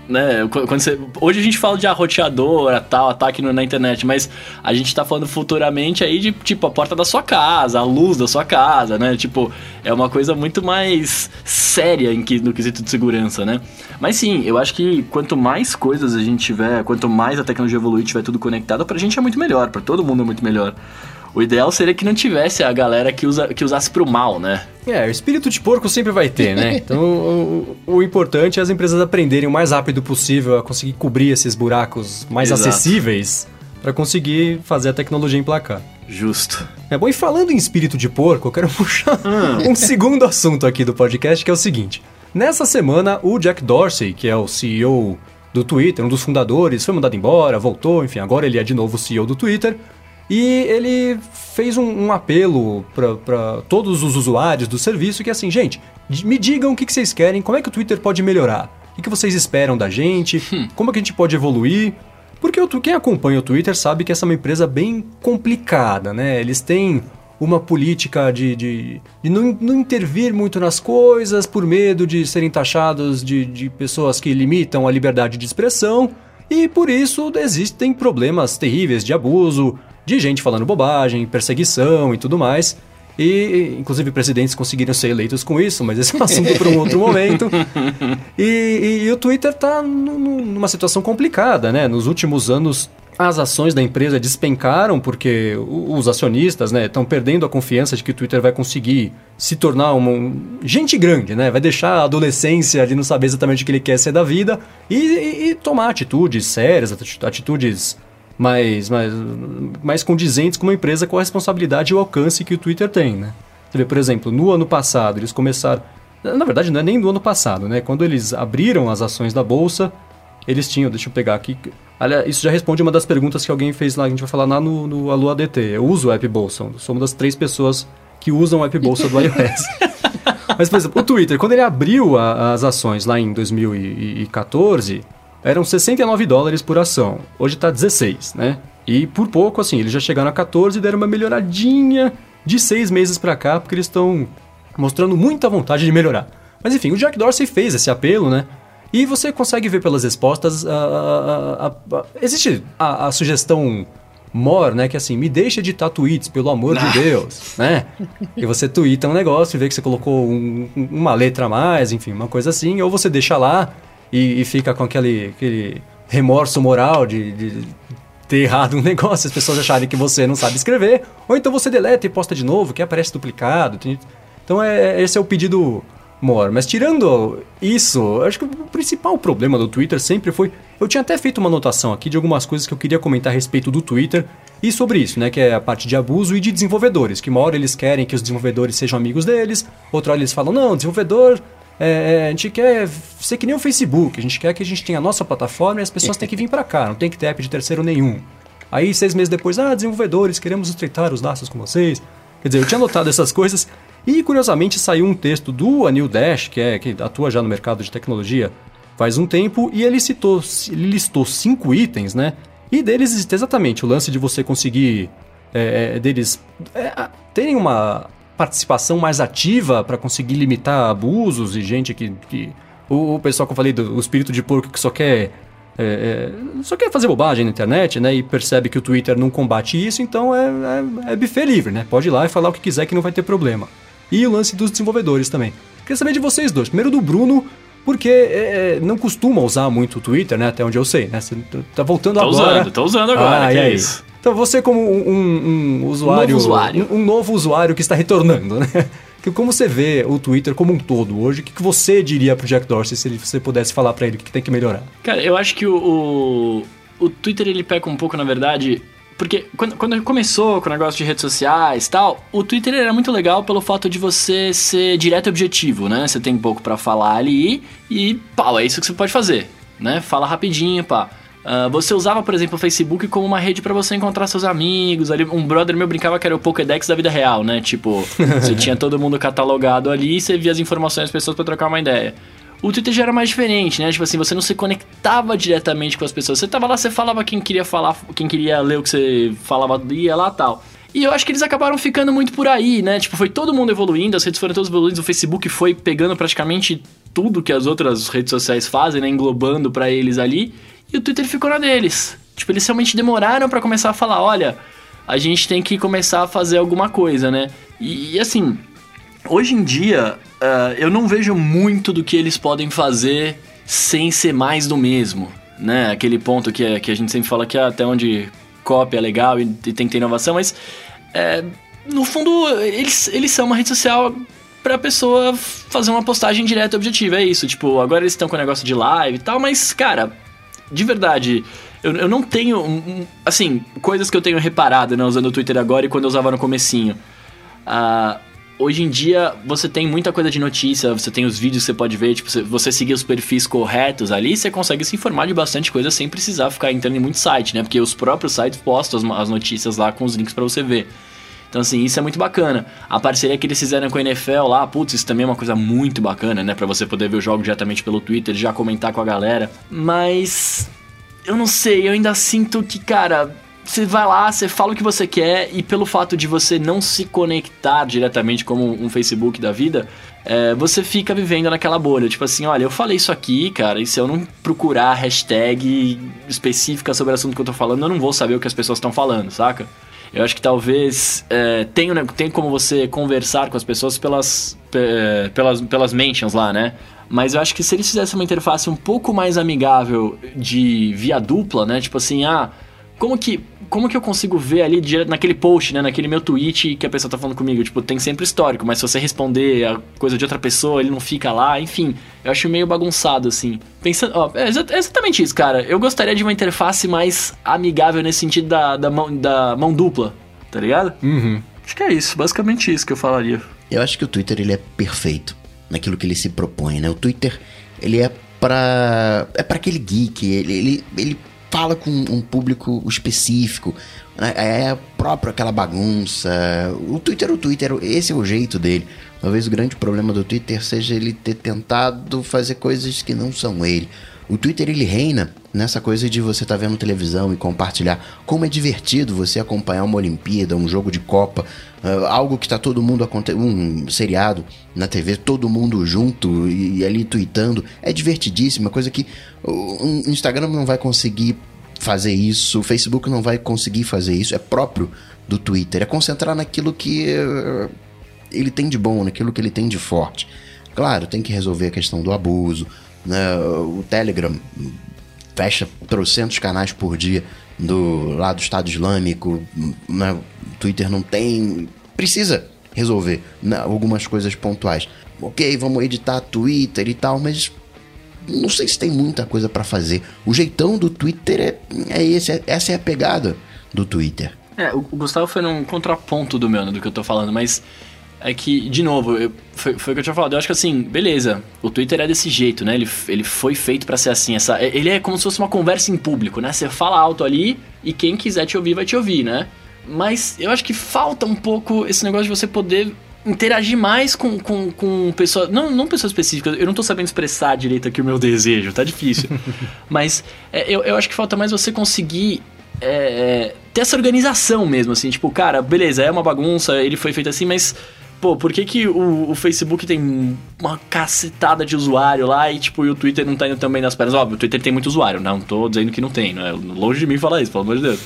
né? Quando você, hoje a gente fala de arroteadora, tal, ataque na internet, mas a gente tá falando futuramente aí de, tipo, a porta da sua casa, a luz da sua casa, né? Tipo, é uma coisa muito mais séria em que, no quesito de segurança, né? Mas sim, eu acho que quanto mais coisas a gente tiver, quanto mais a tecnologia evoluir, tiver tudo conectado, pra gente é muito melhor, pra todo mundo é muito melhor. O ideal seria que não tivesse a galera que, usa, que usasse pro mal, né? É, o espírito de porco sempre vai ter, né? Então, o, o, importante é as empresas aprenderem o mais rápido possível a conseguir cobrir esses buracos mais Exato. acessíveis para conseguir fazer a tecnologia emplacar. Justo. É bom, e falando em espírito de porco, eu quero puxar hum. um segundo assunto aqui do podcast, que é o seguinte. Nessa semana, o Jack Dorsey, que é o CEO do Twitter, um dos fundadores, foi mandado embora, voltou, enfim, agora ele é de novo o CEO do Twitter, e ele fez um, um apelo para todos os usuários do serviço que é assim, gente, me digam o que, que vocês querem, como é que o Twitter pode melhorar, o que, que vocês esperam da gente, hum. como é que a gente pode evoluir. Porque eu, quem acompanha o Twitter sabe que essa é uma empresa bem complicada, né? Eles têm uma política de, de, de não, não, intervir muito nas coisas por medo de serem taxados de, de pessoas que limitam a liberdade de expressão. E por isso existem problemas terríveis de abuso, de gente falando bobagem, perseguição e tudo mais. E, inclusive, presidentes conseguiram ser eleitos com isso, mas esse é um assunto para um outro momento. E, e, e o Twitter está numa situação complicada, né? Nos últimos anos, as ações da empresa despencaram porque os acionistas estão né, perdendo a confiança de que o Twitter vai conseguir se tornar uma um, gente grande, né? Vai deixar a adolescência de não saber exatamente o que ele quer ser da vida e, e, e tomar atitudes sérias, atitudes mais, mais, mais condizentes com uma empresa com a responsabilidade e o alcance que o Twitter tem, né? Você vê, por exemplo, no ano passado eles começaram... Na verdade, não é nem do ano passado, né? Quando eles abriram as ações da Bolsa, eles tinham... Deixa eu pegar aqui... Aliás, isso já responde uma das perguntas que alguém fez lá, a gente vai falar lá no, no Alô ADT. Eu uso o App Bolsa, sou uma das três pessoas que usam o App Bolsa do iOS. Mas, por exemplo, o Twitter, quando ele abriu a, as ações lá em 2014 eram 69 dólares por ação. Hoje está 16, né? E por pouco, assim, eles já chegaram a 14 e deram uma melhoradinha de seis meses para cá, porque eles estão mostrando muita vontade de melhorar. Mas enfim, o Jack Dorsey fez esse apelo, né? E você consegue ver pelas respostas. existe a, a, sugestão more, né? Que assim, me deixa editar tweets, pelo amor de Deus, né? E você twitta um negócio e vê que você colocou um, uma letra a mais, enfim, uma coisa assim, ou você deixa lá e, e fica com aquele, aquele remorso moral de, de ter errado um negócio, as pessoas acharem que você não sabe escrever, ou então você deleta e posta de novo, que aparece duplicado. Então é, esse é o pedido maior. Mas tirando isso, acho que o principal problema do Twitter sempre foi. Eu tinha até feito uma anotação aqui de algumas coisas que eu queria comentar a respeito do Twitter e sobre isso, né? Que é a parte de abuso e de desenvolvedores. Que uma hora eles querem que os desenvolvedores sejam amigos deles, outra hora eles falam, não, desenvolvedor é, é, a gente quer ser que nem o Facebook, a gente quer que a gente tenha a nossa plataforma e as pessoas têm que vir para cá, não tem que ter app de terceiro nenhum. Aí, seis meses depois, ah, desenvolvedores, queremos estreitar os laços com vocês. Quer dizer, eu tinha notado essas coisas e, curiosamente, saiu um texto do Anil Dash, que, é, que atua já no mercado de tecnologia faz um tempo e ele citou, ele listou cinco itens, né? E deles exatamente o lance de você conseguir é, é deles é, terem uma participação mais ativa para conseguir limitar abusos e gente que, que o, o, pessoal que eu falei do espírito de porco que só quer é, é, só quer fazer bobagem na internet, né? E percebe que o Twitter não combate isso, então é, é, é buffet livre, né? Pode ir lá e falar o que quiser que não vai ter problema. E o lance dos desenvolvedores também. Queria saber de vocês dois. Primeiro do Bruno, porque é, é, não costuma usar muito o Twitter, né? Até onde eu sei, né? Você tá voltando tô agora. Usando, tô usando agora, ah, que é isso. Então você como um, um usuário, um novo usuário. Um, um, novo usuário que está retornando, né? Como você vê o Twitter como um todo hoje? O que, você diria pro Jack Dorsey se ele, você pudesse falar para ele o que, que tem que melhorar? Cara, eu acho que o, o, o Twitter ele peca um pouco, na verdade, porque quando, quando começou com o negócio de redes sociais tal, o Twitter era muito legal pelo fato de você ser direto e objetivo, né? Você tem pouco para falar ali e, pau, é isso que você pode fazer, né? Fala rapidinho, pá. Uh, você usava, por exemplo, o Facebook como uma rede para você encontrar seus amigos. Ali, um brother meu brincava que era o Pokédex da vida real, né? Tipo, você tinha todo mundo catalogado ali e você via as informações das pessoas para trocar uma ideia. O Twitter já era mais diferente, né? Tipo assim, você não se conectava diretamente com as pessoas. Você tava lá, você falava quem queria falar, quem queria ler o que você falava, ia lá tal. E eu acho que eles acabaram ficando muito por aí, né? Tipo, foi todo mundo evoluindo, as redes foram todas evoluindo, o Facebook foi pegando praticamente tudo que as outras redes sociais fazem, né? Englobando para eles ali. E o Twitter ficou na deles. Tipo, eles realmente demoraram para começar a falar, olha, a gente tem que começar a fazer alguma coisa, né? E, e assim, hoje em dia, uh, eu não vejo muito do que eles podem fazer sem ser mais do mesmo, né? Aquele ponto que, é, que a gente sempre fala que é até onde cópia é legal e, e tem que ter inovação, mas é, no fundo eles, eles são uma rede social pra pessoa fazer uma postagem direta e objetiva, é isso. Tipo, agora eles estão com o negócio de live e tal, mas, cara, de verdade, eu, eu não tenho, assim, coisas que eu tenho reparado, né, usando o Twitter agora e quando eu usava no comecinho. Ah... Uh, hoje em dia você tem muita coisa de notícia, você tem os vídeos que você pode ver, tipo, você seguir os perfis corretos ali, você consegue se informar de bastante coisa sem precisar ficar entrando em muito site, né? Porque os próprios sites postam as, notícias lá com os links para você ver. Então, assim, isso é muito bacana. A parceria que eles fizeram com a NFL lá, putz, isso também é uma coisa muito bacana, né? Pra você poder ver o jogo diretamente pelo Twitter, já comentar com a galera. Mas. Eu não sei, eu ainda sinto que, cara, você vai lá, você fala o que você quer e pelo fato de você não se conectar diretamente como um Facebook da vida, é, você fica vivendo naquela bolha. Tipo assim, olha, eu falei isso aqui, cara, e se eu não procurar hashtag específica sobre o assunto que eu tô falando, eu não vou saber o que as pessoas estão falando, saca? Eu acho que talvez é, tenha, né, tem como você conversar com as pessoas pelas, pelas, pelas mentions lá, né? Mas eu acho que se eles fizessem uma interface um pouco mais amigável de via dupla, né? Tipo assim, ah, como que como que eu consigo ver ali direto naquele post, né, naquele meu tweet que a pessoa tá falando comigo? Tipo, tem sempre histórico, mas se você responder a coisa de outra pessoa, ele não fica lá, enfim. Eu acho meio bagunçado, assim. Pensando, ó, é, exatamente isso, cara. Eu gostaria de uma interface mais amigável nesse sentido da, da, mão, da mão dupla, tá ligado? Uhum. Acho que é isso, basicamente isso que eu falaria. Eu acho que o Twitter, ele é perfeito naquilo que ele se propõe, né? O Twitter, ele é para é para aquele geek, ele, ele, ele fala com um público específico. Né? É próprio aquela bagunça. O Twitter, o Twitter, esse é o jeito dele. Talvez o grande problema do Twitter seja ele ter tentado fazer coisas que não são ele. O Twitter ele reina nessa coisa de você estar tá vendo televisão e compartilhar. Como é divertido você acompanhar uma Olimpíada, um jogo de Copa, uh, algo que está todo mundo acontecendo, um seriado na TV, todo mundo junto e, e ali tweetando. É divertidíssima, coisa que o Instagram não vai conseguir fazer isso, o Facebook não vai conseguir fazer isso. É próprio do Twitter. É concentrar naquilo que uh, ele tem de bom, naquilo que ele tem de forte. Claro, tem que resolver a questão do abuso, né? O Telegram fecha trocentos canais por dia do lado do Estado Islâmico, né? o Twitter não tem. Precisa resolver né? algumas coisas pontuais. Ok, vamos editar Twitter e tal, mas não sei se tem muita coisa para fazer. O jeitão do Twitter é, é esse, é, essa é a pegada do Twitter. É, o Gustavo foi num contraponto do meu, né, do que eu tô falando, mas é que, de novo, eu, foi, foi o que eu tinha falado. Eu acho que assim, beleza, o Twitter é desse jeito, né? Ele, ele foi feito para ser assim. Essa, ele é como se fosse uma conversa em público, né? Você fala alto ali e quem quiser te ouvir vai te ouvir, né? Mas eu acho que falta um pouco esse negócio de você poder interagir mais com, com, com pessoas. Não, não pessoas específicas, eu não tô sabendo expressar direito aqui o meu desejo, tá difícil. Mas é, eu, eu acho que falta mais você conseguir. É, ter essa organização mesmo, assim, tipo, cara, beleza, é uma bagunça, ele foi feito assim, mas pô, por que, que o, o, Facebook tem uma cacetada de usuário lá e, tipo, e o Twitter não tá indo também nas pernas? Óbvio, o Twitter tem muito usuário, não tô dizendo que não tem, né? Longe de mim falar isso, pelo amor de Deus.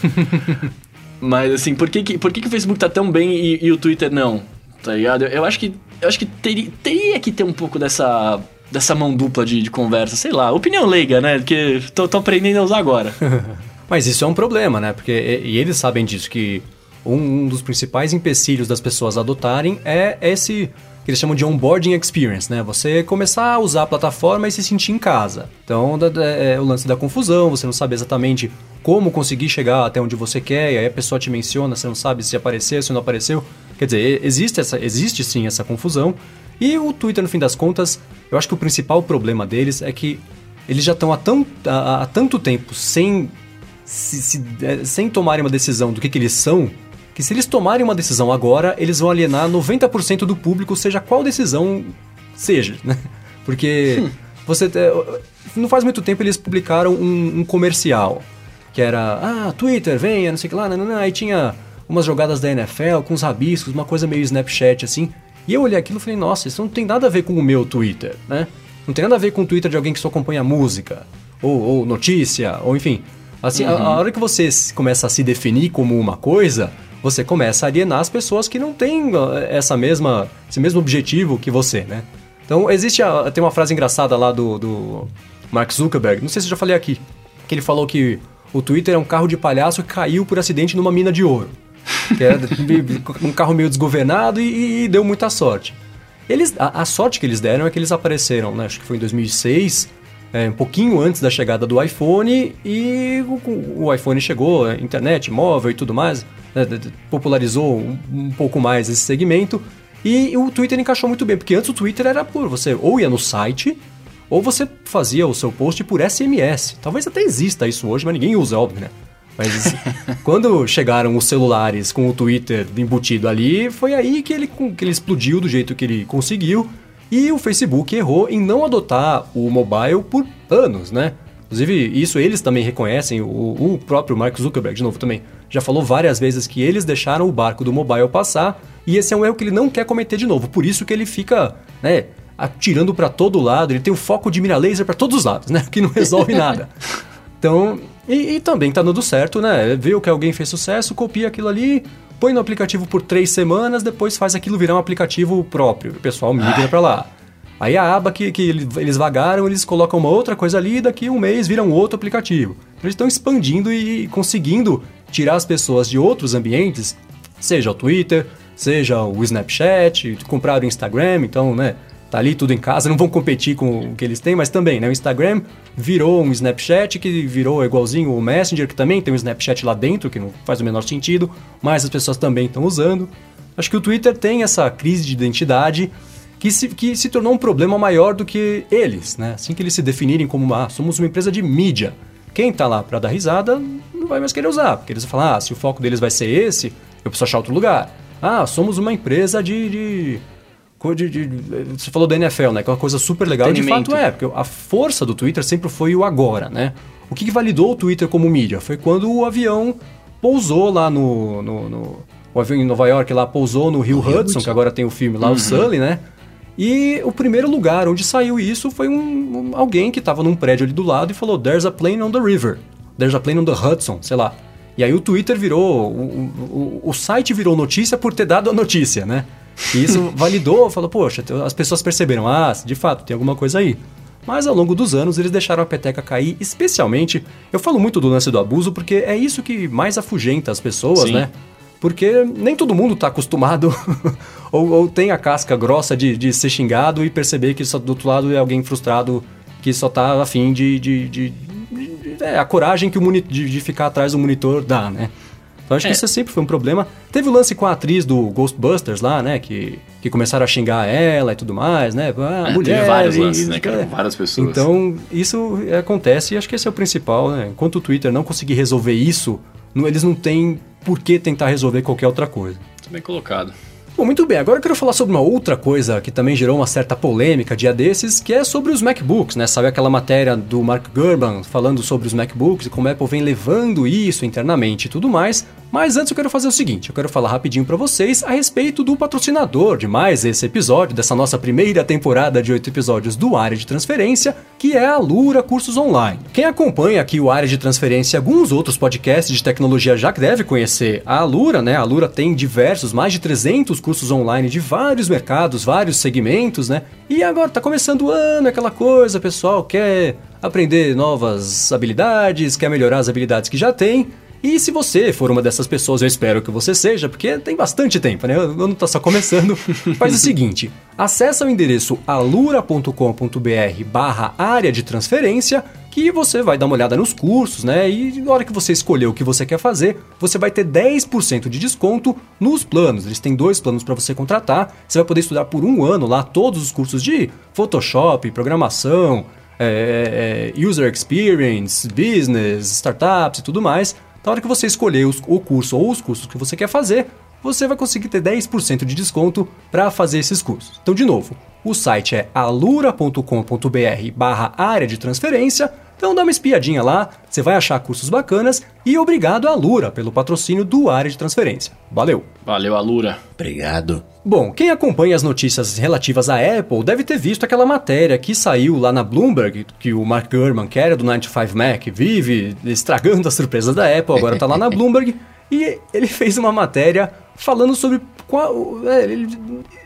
Mas, assim, por que, que, por que, que o Facebook tá tão bem e, e o Twitter não? Tá ligado? Eu, eu acho que, eu acho que teria, teria que ter um pouco dessa dessa mão dupla de, de, conversa, sei lá, opinião leiga, né? Que tô, tô aprendendo a usar agora. Mas isso é um problema, né? Porque e, e eles sabem disso, que um dos principais empecilhos das pessoas adotarem é esse que eles chamam de onboarding experience, né? Você começar a usar a plataforma e se sentir em casa. Então, é o lance da confusão, você não sabe exatamente como conseguir chegar até onde você quer, e aí a pessoa te menciona, você não sabe se apareceu, se não apareceu. Quer dizer, existe, essa, existe sim essa confusão. E o Twitter, no fim das contas, eu acho que o principal problema deles é que eles já estão há, há, há tanto tempo sem, se, se, é, sem tomarem uma decisão do que, que eles são, que se eles tomarem uma decisão agora, eles vão alienar 90% do público, seja qual decisão seja, né? Porque hum. você... Não faz muito tempo eles publicaram um, um comercial, que era, ah, Twitter, venha, não sei o que lá, não, não, não. aí tinha umas jogadas da NFL com os rabiscos, uma coisa meio Snapchat, assim. E eu olhei aquilo e falei, nossa, isso não tem nada a ver com o meu Twitter, né? Não tem nada a ver com o Twitter de alguém que só acompanha música, ou, ou notícia, ou enfim. Assim, uhum. a, a, hora que você começa a se definir como uma coisa, você começa a alienar as pessoas que não têm essa mesma, esse mesmo objetivo que você, né? Então, existe a, tem uma frase engraçada lá do, do Mark Zuckerberg, não sei se eu já falei aqui, que ele falou que o Twitter é um carro de palhaço que caiu por acidente numa mina de ouro. Que era um carro meio desgovernado e, e deu muita sorte. Eles, a, a, sorte que eles deram é que eles apareceram, né? acho que foi em 2006, é, um pouquinho antes da chegada do iPhone, e o, o iPhone chegou, internet, móvel e tudo mais popularizou um, um, pouco mais esse segmento. E o Twitter encaixou muito bem, porque antes o Twitter era por você ou ia no site, ou você fazia o seu post por SMS. Talvez até exista isso hoje, mas ninguém usa, óbvio, né? Mas quando chegaram os celulares com o Twitter embutido ali, foi aí que ele, que ele explodiu do jeito que ele conseguiu. E o Facebook errou em não adotar o mobile por anos, né? Inclusive, isso eles também reconhecem, o, o próprio Mark Zuckerberg, de novo, também já falou várias vezes que eles deixaram o barco do mobile passar e esse é um erro que ele não quer cometer de novo. Por isso que ele fica, né, atirando para todo lado, ele tem o foco de mira laser para todos os lados, né, que não resolve nada. Então, e, e, também tá dando certo, né? Viu que alguém fez sucesso, copia aquilo ali, põe no aplicativo por três semanas, depois faz aquilo virar um aplicativo próprio. O pessoal migra para lá. Aí a aba que, que eles vagaram, eles colocam uma outra coisa ali e daqui um mês vira um outro aplicativo. Eles estão expandindo e conseguindo tirar as pessoas de outros ambientes, seja o Twitter, seja o Snapchat, compraram o Instagram, então, né, tá ali tudo em casa, não vão competir com o que eles têm, mas também, né, o Instagram virou um Snapchat que virou igualzinho o Messenger, que também tem um Snapchat lá dentro, que não faz o menor sentido, mas as pessoas também estão usando. Acho que o Twitter tem essa crise de identidade que se, que se tornou um problema maior do que eles, né? Assim que eles se definirem como, ah, somos uma empresa de mídia. Quem tá lá para dar risada não vai mais querer usar, porque eles vão falar, ah, se o foco deles vai ser esse, eu preciso achar outro lugar. Ah, somos uma empresa de, de de, de, você falou da NFL, né? Que é uma coisa super legal. De fato é, porque a força do Twitter sempre foi o agora, né? O que, que validou o Twitter como mídia? Foi quando o avião pousou lá no, no, no, O avião em Nova York lá pousou no Rio Hudson, Hudson, que agora tem o filme lá, uhum. o Sully, né? E o primeiro lugar onde saiu isso foi um, um alguém que estava num prédio ali do lado e falou: There's a plane on the river. There's a plane on the Hudson, sei lá. E aí o Twitter virou. O, o, o site virou notícia por ter dado a notícia, né? E isso validou, falou, poxa, as pessoas perceberam, ah, de fato, tem alguma coisa aí. Mas ao longo dos anos eles deixaram a peteca cair, especialmente. Eu falo muito do lance do abuso porque é isso que mais afugenta as pessoas, Sim. né? Porque nem todo mundo está acostumado ou, ou, tem a casca grossa de, de ser xingado e perceber que só, do outro lado é alguém frustrado que só está afim de. de, de, de é, a coragem que o monitor, de, ficar atrás do monitor dá, né? Então acho é. que isso sempre foi um problema. Teve o lance com a atriz do Ghostbusters lá, né? Que, que começaram a xingar ela e tudo mais, né? Ah, é, mulher. Teve vários lances, né? Cara, várias pessoas. Então, isso acontece e acho que esse é o principal, né? Enquanto o Twitter não conseguir resolver isso, eles não têm por que tentar resolver qualquer outra coisa. Bem colocado. Bom, muito bem, agora eu quero falar sobre uma outra coisa que também gerou uma certa polêmica dia desses, que é sobre os MacBooks, né? Sabe aquela matéria do Mark Gurban falando sobre os MacBooks e como a Apple vem levando isso internamente e tudo mais. Mas antes eu quero fazer o seguinte, eu quero falar rapidinho para vocês a respeito do patrocinador de mais esse episódio, dessa nossa primeira temporada de oito episódios do Área de Transferência, que é a Lura Cursos Online. Quem acompanha aqui o Área de Transferência e alguns outros podcasts de tecnologia já deve conhecer a Lura, né? A Lura tem diversos, mais de 300 cursos online de vários mercados, vários segmentos, né? E agora tá começando o ano, aquela coisa, pessoal quer aprender novas habilidades, quer melhorar as habilidades que já tem. E se você for uma dessas pessoas, eu espero que você seja, porque tem bastante tempo, né? O ano tá só começando. Faz o seguinte, acessa o endereço alura.com.br barra área de transferência que você vai dar uma olhada nos cursos, né? E na hora que você escolher o que você quer fazer, você vai ter 10% de desconto nos planos. Eles têm dois planos para você contratar. Você vai poder estudar por um ano lá todos os cursos de Photoshop, programação, é, é, User Experience, Business, Startups e tudo mais. Na hora que você escolher os, o curso ou os cursos que você quer fazer, você vai conseguir ter 10% de desconto para fazer esses cursos. Então, de novo, o site é alura.com.br barra área de transferência. Então dá uma espiadinha lá, você vai achar cursos bacanas e obrigado à Alura pelo patrocínio do Área de Transferência. Valeu! Valeu, Alura. Obrigado. Bom, quem acompanha as notícias relativas à Apple deve ter visto aquela matéria que saiu lá na Bloomberg, que o Mark Gurman, que era do 95 Mac, vive estragando as surpresas da Apple, agora tá lá na Bloomberg, e ele fez uma matéria falando sobre qual. É, ele,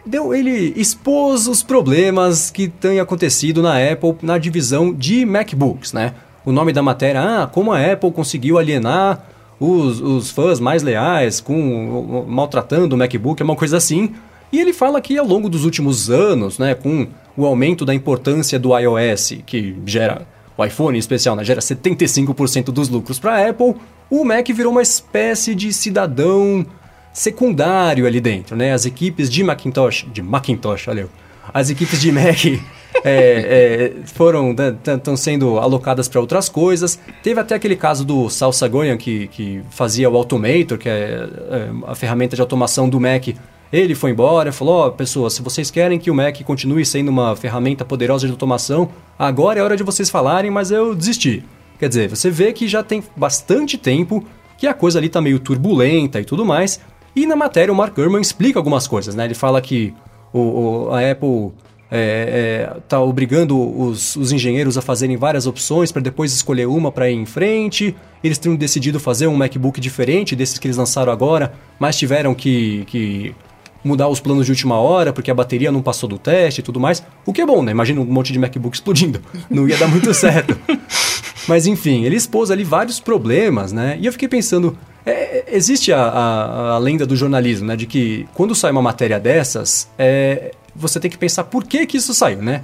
deu, ele expôs os problemas que têm acontecido na Apple na divisão de MacBooks, né? O nome da matéria, ah, como a Apple conseguiu alienar os, os fãs mais leais com maltratando o MacBook, é uma coisa assim. E ele fala que ao longo dos últimos anos, né, com o aumento da importância do iOS, que gera o iPhone em especial, né, gera 75% dos lucros para a Apple, o Mac virou uma espécie de cidadão secundário ali dentro, né? As equipes de Macintosh, de Macintosh, olha as equipes de Mac é, é, foram estão sendo alocadas para outras coisas. Teve até aquele caso do Sal Sagoyan que, que fazia o Automator, que é, é a ferramenta de automação do Mac. Ele foi embora, falou: oh, pessoas, se vocês querem que o Mac continue sendo uma ferramenta poderosa de automação, agora é hora de vocês falarem, mas eu desisti. Quer dizer, você vê que já tem bastante tempo que a coisa ali tá meio turbulenta e tudo mais. E na matéria o Mark Gurman explica algumas coisas, né? Ele fala que o, o a Apple está é, é, tá obrigando os, os, engenheiros a fazerem várias opções para depois escolher uma para ir em frente. Eles tinham decidido fazer um MacBook diferente desses que eles lançaram agora, mas tiveram que, que mudar os planos de última hora porque a bateria não passou do teste e tudo mais. O que é bom, né? Imagina um monte de MacBook explodindo. Não ia dar muito certo. Mas enfim, ele expôs ali vários problemas, né? E eu fiquei pensando, é, existe a, a, a, lenda do jornalismo, né? De que quando sai uma matéria dessas, é, você tem que pensar por que que isso saiu, né?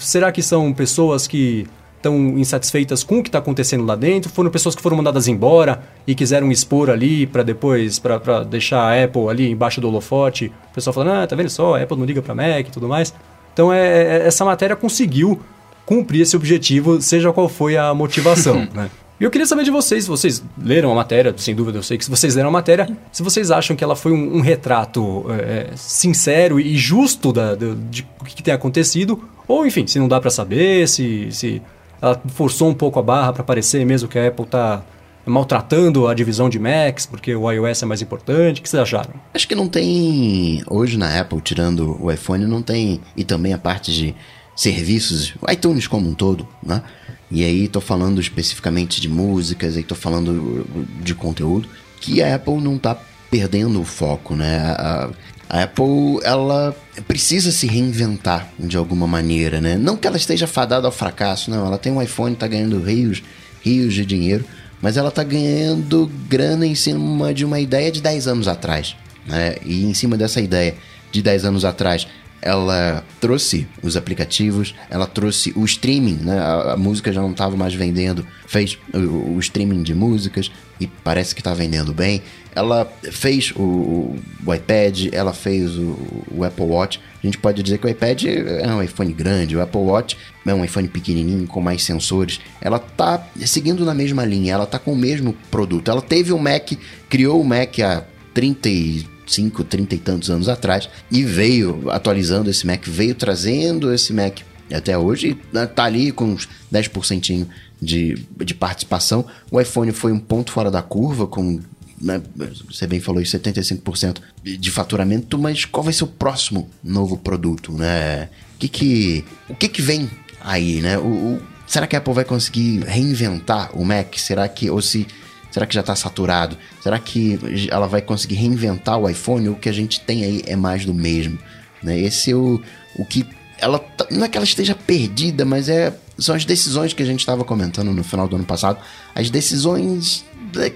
Será que são pessoas que estão insatisfeitas com o que está acontecendo lá dentro? Foram pessoas que foram mandadas embora e quiseram expor ali para depois, para deixar a Apple ali embaixo do holofote? O pessoal falando, ah, tá vendo só, a Apple não liga para Mac e tudo mais. Então, é, é, essa matéria conseguiu cumprir esse objetivo, seja qual foi a motivação, né? E eu queria saber de vocês, vocês leram a matéria, sem dúvida eu sei que vocês leram a matéria, se vocês acham que ela foi um, um retrato é, sincero e justo da, de, de o que tem acontecido, ou enfim, se não dá para saber, se, se ela forçou um pouco a barra para parecer mesmo que a Apple tá maltratando a divisão de Macs, porque o iOS é mais importante. O que vocês acharam? Acho que não tem. Hoje na Apple, tirando o iPhone, não tem. E também a parte de serviços, o iTunes como um todo, né? E aí tô falando especificamente de músicas, aí tô falando de conteúdo, que a Apple não tá perdendo o foco, né? A, a Apple, ela precisa se reinventar de alguma maneira, né? Não que ela esteja fadada ao fracasso, não. Ela tem um iPhone, tá ganhando rios, rios de dinheiro, mas ela tá ganhando grana em cima de uma ideia de 10 anos atrás, né? E em cima dessa ideia de 10 anos atrás, ela trouxe os aplicativos, ela trouxe o streaming, né? A, a música já não estava mais vendendo, fez o, o, streaming de músicas e parece que está vendendo bem. Ela fez o, o iPad, ela fez o, o, Apple Watch. A gente pode dizer que o iPad é um iPhone grande, o Apple Watch é um iPhone pequenininho com mais sensores. Ela tá seguindo na mesma linha, ela tá com o mesmo produto. Ela teve o Mac, criou o Mac há 30 e 5, 30 e tantos anos atrás, e veio atualizando esse Mac, veio trazendo esse Mac até hoje, né, tá ali com uns 10% de, de participação. O iPhone foi um ponto fora da curva, com né, você bem falou, 75% de faturamento, mas qual vai ser o próximo novo produto, né? O que que, o que, que vem aí, né? O, o, será que a Apple vai conseguir reinventar o Mac? Será que, ou se, será que já está saturado? Será que ela vai conseguir reinventar o iPhone? O que a gente tem aí é mais do mesmo? Né? Esse é o, o que ela tá, não é que ela esteja perdida, mas é são as decisões que a gente estava comentando no final do ano passado, as decisões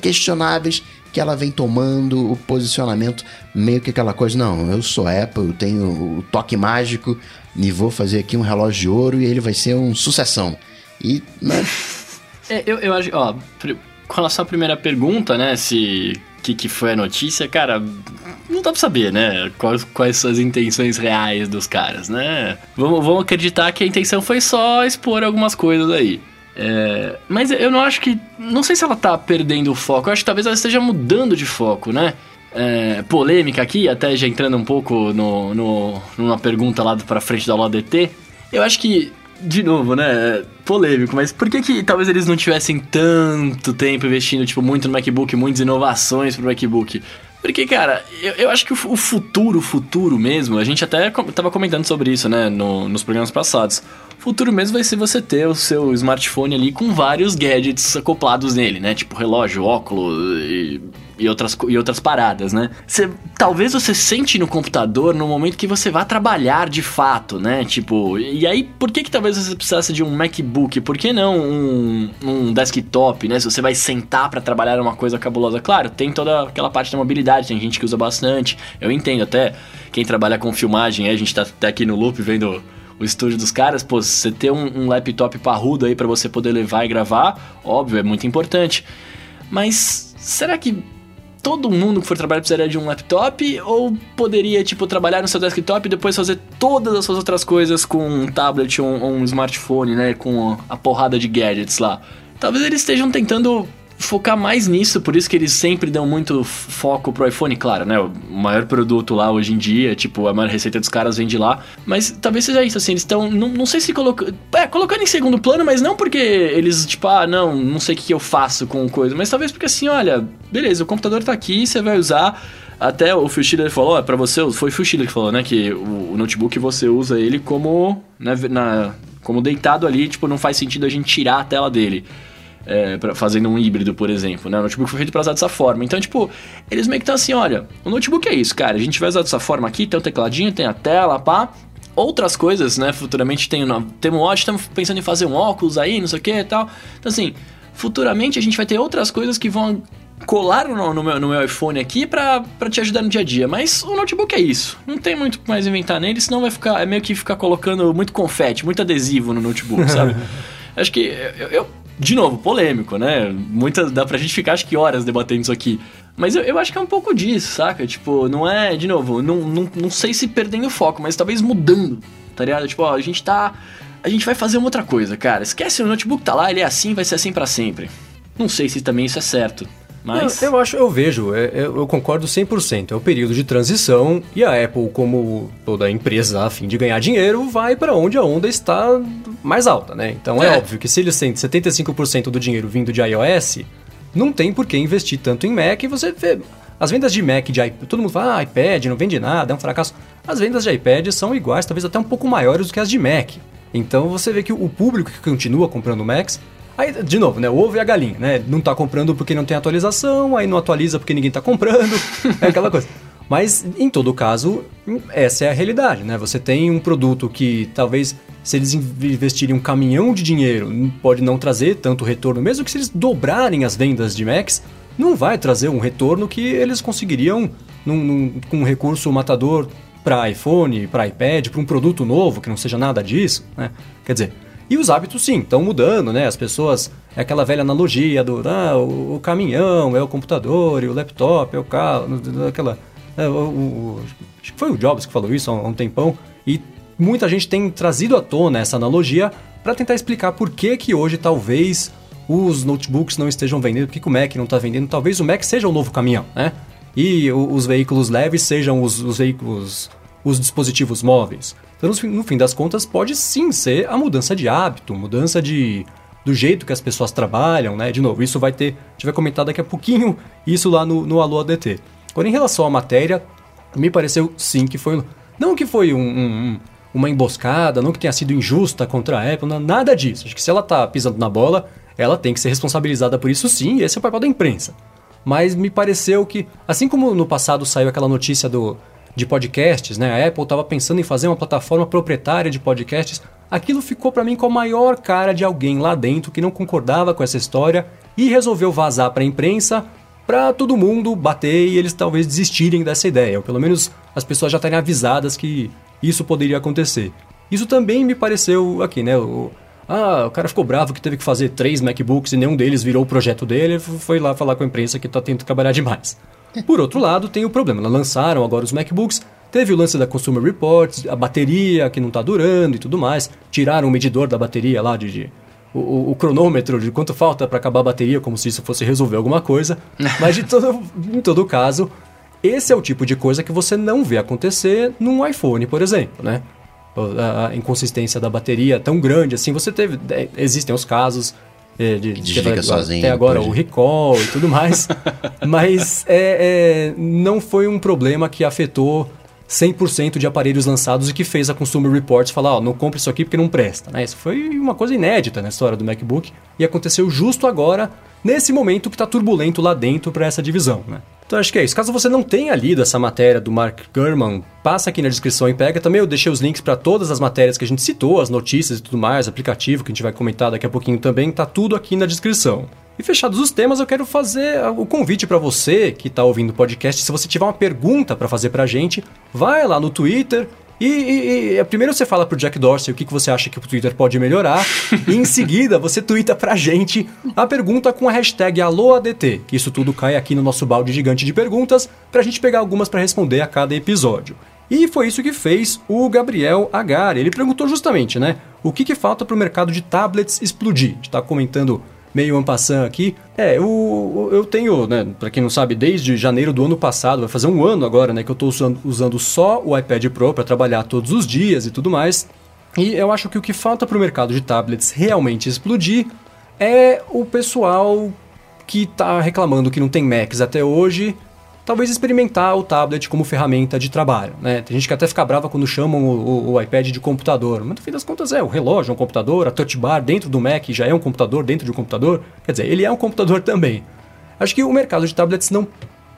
questionáveis que ela vem tomando, o posicionamento, meio que aquela coisa, não, eu sou Apple, eu tenho o toque mágico e vou fazer aqui um relógio de ouro e ele vai ser um sucessão. E, né? É, eu, eu acho, ó, com relação à primeira pergunta, né, se que, que foi a notícia, cara, não dá pra saber, né? Quais, quais são as intenções reais dos caras, né? Vamos, vamos acreditar que a intenção foi só expor algumas coisas aí. É, mas eu não acho que. Não sei se ela tá perdendo o foco. Eu acho que talvez ela esteja mudando de foco, né? É, polêmica aqui, até já entrando um pouco no, no, numa pergunta lá pra frente da LODT. Eu acho que, de novo, né? Polêmico, mas por que que talvez eles não tivessem tanto tempo investindo, tipo, muito no MacBook, muitas inovações pro MacBook? Porque, cara, eu, eu acho que o, o futuro, o futuro mesmo, a gente até tava comentando sobre isso, né, no, nos programas passados futuro mesmo vai ser você ter o seu smartphone ali com vários gadgets acoplados nele, né? Tipo relógio, óculos e, e outras, e outras paradas, né? Talvez você sente no computador no momento que você vai trabalhar de fato, né? Tipo, e aí por que que talvez você precisasse de um MacBook? Por que não um, um desktop, né? Se você vai sentar para trabalhar uma coisa cabulosa. Claro, tem toda aquela parte da mobilidade, tem gente que usa bastante. Eu entendo até quem trabalha com filmagem, a gente tá até aqui no loop vendo o estúdio dos caras, pô, você ter um, um laptop parrudo aí para você poder levar e gravar, óbvio, é muito importante. Mas será que todo mundo que for trabalhar precisaria de um laptop ou poderia, tipo, trabalhar no seu desktop e depois fazer todas as suas outras coisas com um tablet ou um, um smartphone, né, com a porrada de gadgets lá? Talvez eles estejam tentando focar mais nisso, por isso que eles sempre dão muito foco pro iPhone, claro, né? O maior produto lá hoje em dia, tipo, a maior receita dos caras vem de lá. Mas talvez seja isso, assim, eles estão. Não, não sei se colocando. É, colocando em segundo plano, mas não porque eles, tipo, ah, não, não sei o que, eu faço com coisa, mas talvez porque assim, olha, beleza, o computador tá aqui, você vai usar. Até o Phil Schiller falou, é para você, foi o Phil Schiller que falou, né, que o notebook você usa ele como, né, na, como deitado ali, tipo, não faz sentido a gente tirar a tela dele é, pra, fazendo um híbrido, por exemplo, né? O notebook foi feito para usar dessa forma. Então, tipo, eles meio que estão assim, olha, o notebook é isso, cara. A gente vai usar dessa forma aqui, tem o tecladinho, tem a tela, pá. Outras coisas, né? Futuramente tem, tem um watch, estamos pensando em fazer um óculos aí, não sei o que e tal. Então, assim, futuramente a gente vai ter outras coisas que vão colar no, no, meu, no meu iPhone aqui pra, pra te ajudar no dia a dia. Mas o notebook é isso. Não tem muito mais inventar nele, senão vai ficar. É meio que ficar colocando muito confete, muito adesivo no notebook, sabe? Acho que eu, eu, de novo, polêmico, né? Muitas, dá pra gente ficar acho que horas debatendo isso aqui. Mas eu, eu acho que é um pouco disso, saca? Tipo, não é, de novo, não, não, não sei se perdendo o foco, mas talvez mudando, tá ligado? Tipo, ó, a gente tá. A gente vai fazer uma outra coisa, cara. Esquece o notebook tá lá, ele é assim, vai ser assim para sempre. Não sei se também isso é certo. Mas... Eu, eu acho, eu vejo, é, é, eu concordo 100%. É o período de transição e a Apple, como toda empresa a fim de ganhar dinheiro, vai para onde a onda está mais alta, né? Então é, é óbvio que se eles têm 75% do dinheiro vindo de iOS, não tem por que investir tanto em Mac e você vê. As vendas de Mac, de iPad, todo mundo fala, ah, iPad não vende nada, é um fracasso. As vendas de iPad são iguais, talvez até um pouco maiores do que as de Mac. Então você vê que o público que continua comprando Macs Aí, de novo, né? O ovo e a galinha, né? Não tá comprando porque não tem atualização, aí não atualiza porque ninguém tá comprando. é aquela coisa. Mas, em todo caso, essa é a realidade, né? Você tem um produto que talvez, se eles investirem um caminhão de dinheiro, pode não trazer tanto retorno, mesmo que se eles dobrarem as vendas de Macs, não vai trazer um retorno que eles conseguiriam num, num, com um recurso matador para iPhone, para iPad, para um produto novo que não seja nada disso, né? Quer dizer, e os hábitos, sim, estão mudando, né? As pessoas. É aquela velha analogia do. Ah, o, o caminhão é o computador e o laptop é o carro. Aquela. É, o, o, acho que foi o Jobs que falou isso há um tempão. E muita gente tem trazido à tona essa analogia para tentar explicar por que, que hoje talvez os notebooks não estejam vendendo, por que, que o Mac não está vendendo. Talvez o Mac seja o novo caminhão, né? e os veículos leves sejam os, os veículos, os dispositivos móveis. Então, no fim, das contas, pode sim ser a mudança de hábito, mudança de do jeito que as pessoas trabalham, né? De novo, isso vai ter, vai comentar daqui a pouquinho isso lá no, no Alô ADT. Agora, em relação à matéria, me pareceu sim que foi, não que foi um, um, uma emboscada, não que tenha sido injusta contra a Apple, nada disso. Acho que se ela tá pisando na bola, ela tem que ser responsabilizada por isso sim, e esse é o papel da imprensa. Mas me pareceu que, assim como no passado saiu aquela notícia do, de podcasts, né? A Apple estava pensando em fazer uma plataforma proprietária de podcasts. Aquilo ficou para mim com a maior cara de alguém lá dentro que não concordava com essa história e resolveu vazar para a imprensa para todo mundo bater e eles talvez desistirem dessa ideia, ou pelo menos as pessoas já estarem avisadas que isso poderia acontecer. Isso também me pareceu aqui, né? O, ah, o cara ficou bravo que teve que fazer três MacBooks e nenhum deles virou o projeto dele, foi lá falar com a imprensa que está tentando trabalhar demais. Por outro lado, tem o problema. Lançaram agora os MacBooks, teve o lance da Consumer Reports, a bateria que não está durando e tudo mais. Tiraram o medidor da bateria lá de, de o, o, cronômetro de quanto falta para acabar a bateria, como se isso fosse resolver alguma coisa. Mas de todo, em todo caso, esse é o tipo de coisa que você não vê acontecer num iPhone, por exemplo, né? A, inconsistência da bateria tão grande assim, você teve. É, existem os casos é, de, Desliga sozinho. Até agora pode. o recall e tudo mais. mas é, é, não foi um problema que afetou 100% de aparelhos lançados e que fez a Consumer Reports falar, ó, não compre isso aqui porque não presta, né? Isso foi uma coisa inédita na história do MacBook e aconteceu justo agora, nesse momento que está turbulento lá dentro para essa divisão, né? Então acho que é isso. Caso você não tenha lido essa matéria do Mark Gurman, passa aqui na descrição e pega. Também eu deixei os links para todas as matérias que a gente citou, as notícias e tudo mais, aplicativo que a gente vai comentar daqui a pouquinho também, tá tudo aqui na descrição. E fechados os temas, eu quero fazer o convite para você que está ouvindo o podcast. Se você tiver uma pergunta para fazer para a gente, vai lá no Twitter, e, e, e, primeiro você fala pro Jack Dorsey o que, que você acha que o Twitter pode melhorar, e em seguida você twitta pra gente a pergunta com a hashtag AlôADT, que isso tudo cai aqui no nosso balde gigante de perguntas, pra gente pegar algumas para responder a cada episódio. E foi isso que fez o Gabriel Agari. Ele perguntou justamente, né? O que, que falta para o mercado de tablets explodir? A gente está comentando meio ampassando aqui. É, eu, eu tenho, né, para quem não sabe, desde janeiro do ano passado, vai fazer um ano agora, né, que eu estou usando, usando só o iPad Pro para trabalhar todos os dias e tudo mais. E eu acho que o que falta para o mercado de tablets realmente explodir é o pessoal que está reclamando que não tem Macs até hoje talvez experimentar o tablet como ferramenta de trabalho. Né? Tem gente que até fica brava quando chamam o, o, o, iPad de computador, mas no fim das contas é, o relógio é um computador, a touch bar dentro do Mac já é um computador dentro de um computador, quer dizer, ele é um computador também. Acho que o mercado de tablets não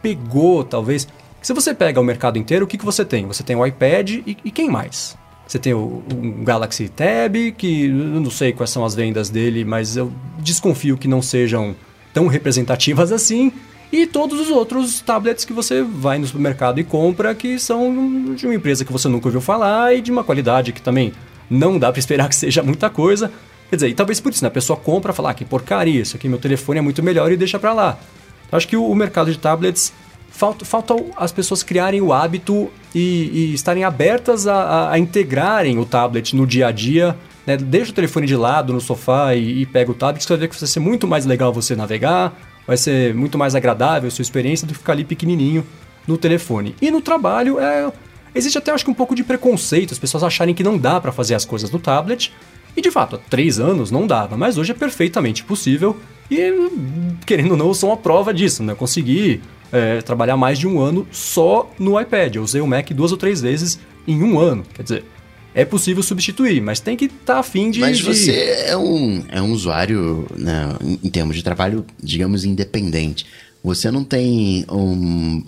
pegou, talvez. Se você pega o mercado inteiro, o que, que você tem? Você tem o iPad e, e quem mais? Você tem o, o, Galaxy Tab, que eu não sei quais são as vendas dele, mas eu desconfio que não sejam tão representativas assim e todos os outros tablets que você vai no supermercado e compra, que são de uma empresa que você nunca ouviu falar e de uma qualidade que também não dá para esperar que seja muita coisa. Quer dizer, e talvez por isso, né? A pessoa compra e fala, ah, que porcaria, isso aqui meu telefone é muito melhor e deixa para lá. Então, acho que o, mercado de tablets falta, falta as pessoas criarem o hábito e, e estarem abertas a, a, a, integrarem o tablet no dia a dia. Né? Deixa o telefone de lado no sofá e, e pega o tablet, você vai ver que vai ser muito mais legal você navegar, vai ser muito mais agradável a sua experiência do que ficar ali pequenininho no telefone. E no trabalho, é, existe até acho que um pouco de preconceito, as pessoas acharem que não dá para fazer as coisas no tablet. E de fato, há três anos não dava, mas hoje é perfeitamente possível. E querendo ou não, sou uma prova disso, né? Consegui é, trabalhar mais de um ano só no iPad. Eu usei o Mac duas ou três vezes em um ano. Quer dizer, é possível substituir, mas tem que estar tá afim de. Mas de... você é um, é um usuário, né, em termos de trabalho, digamos, independente. Você não tem um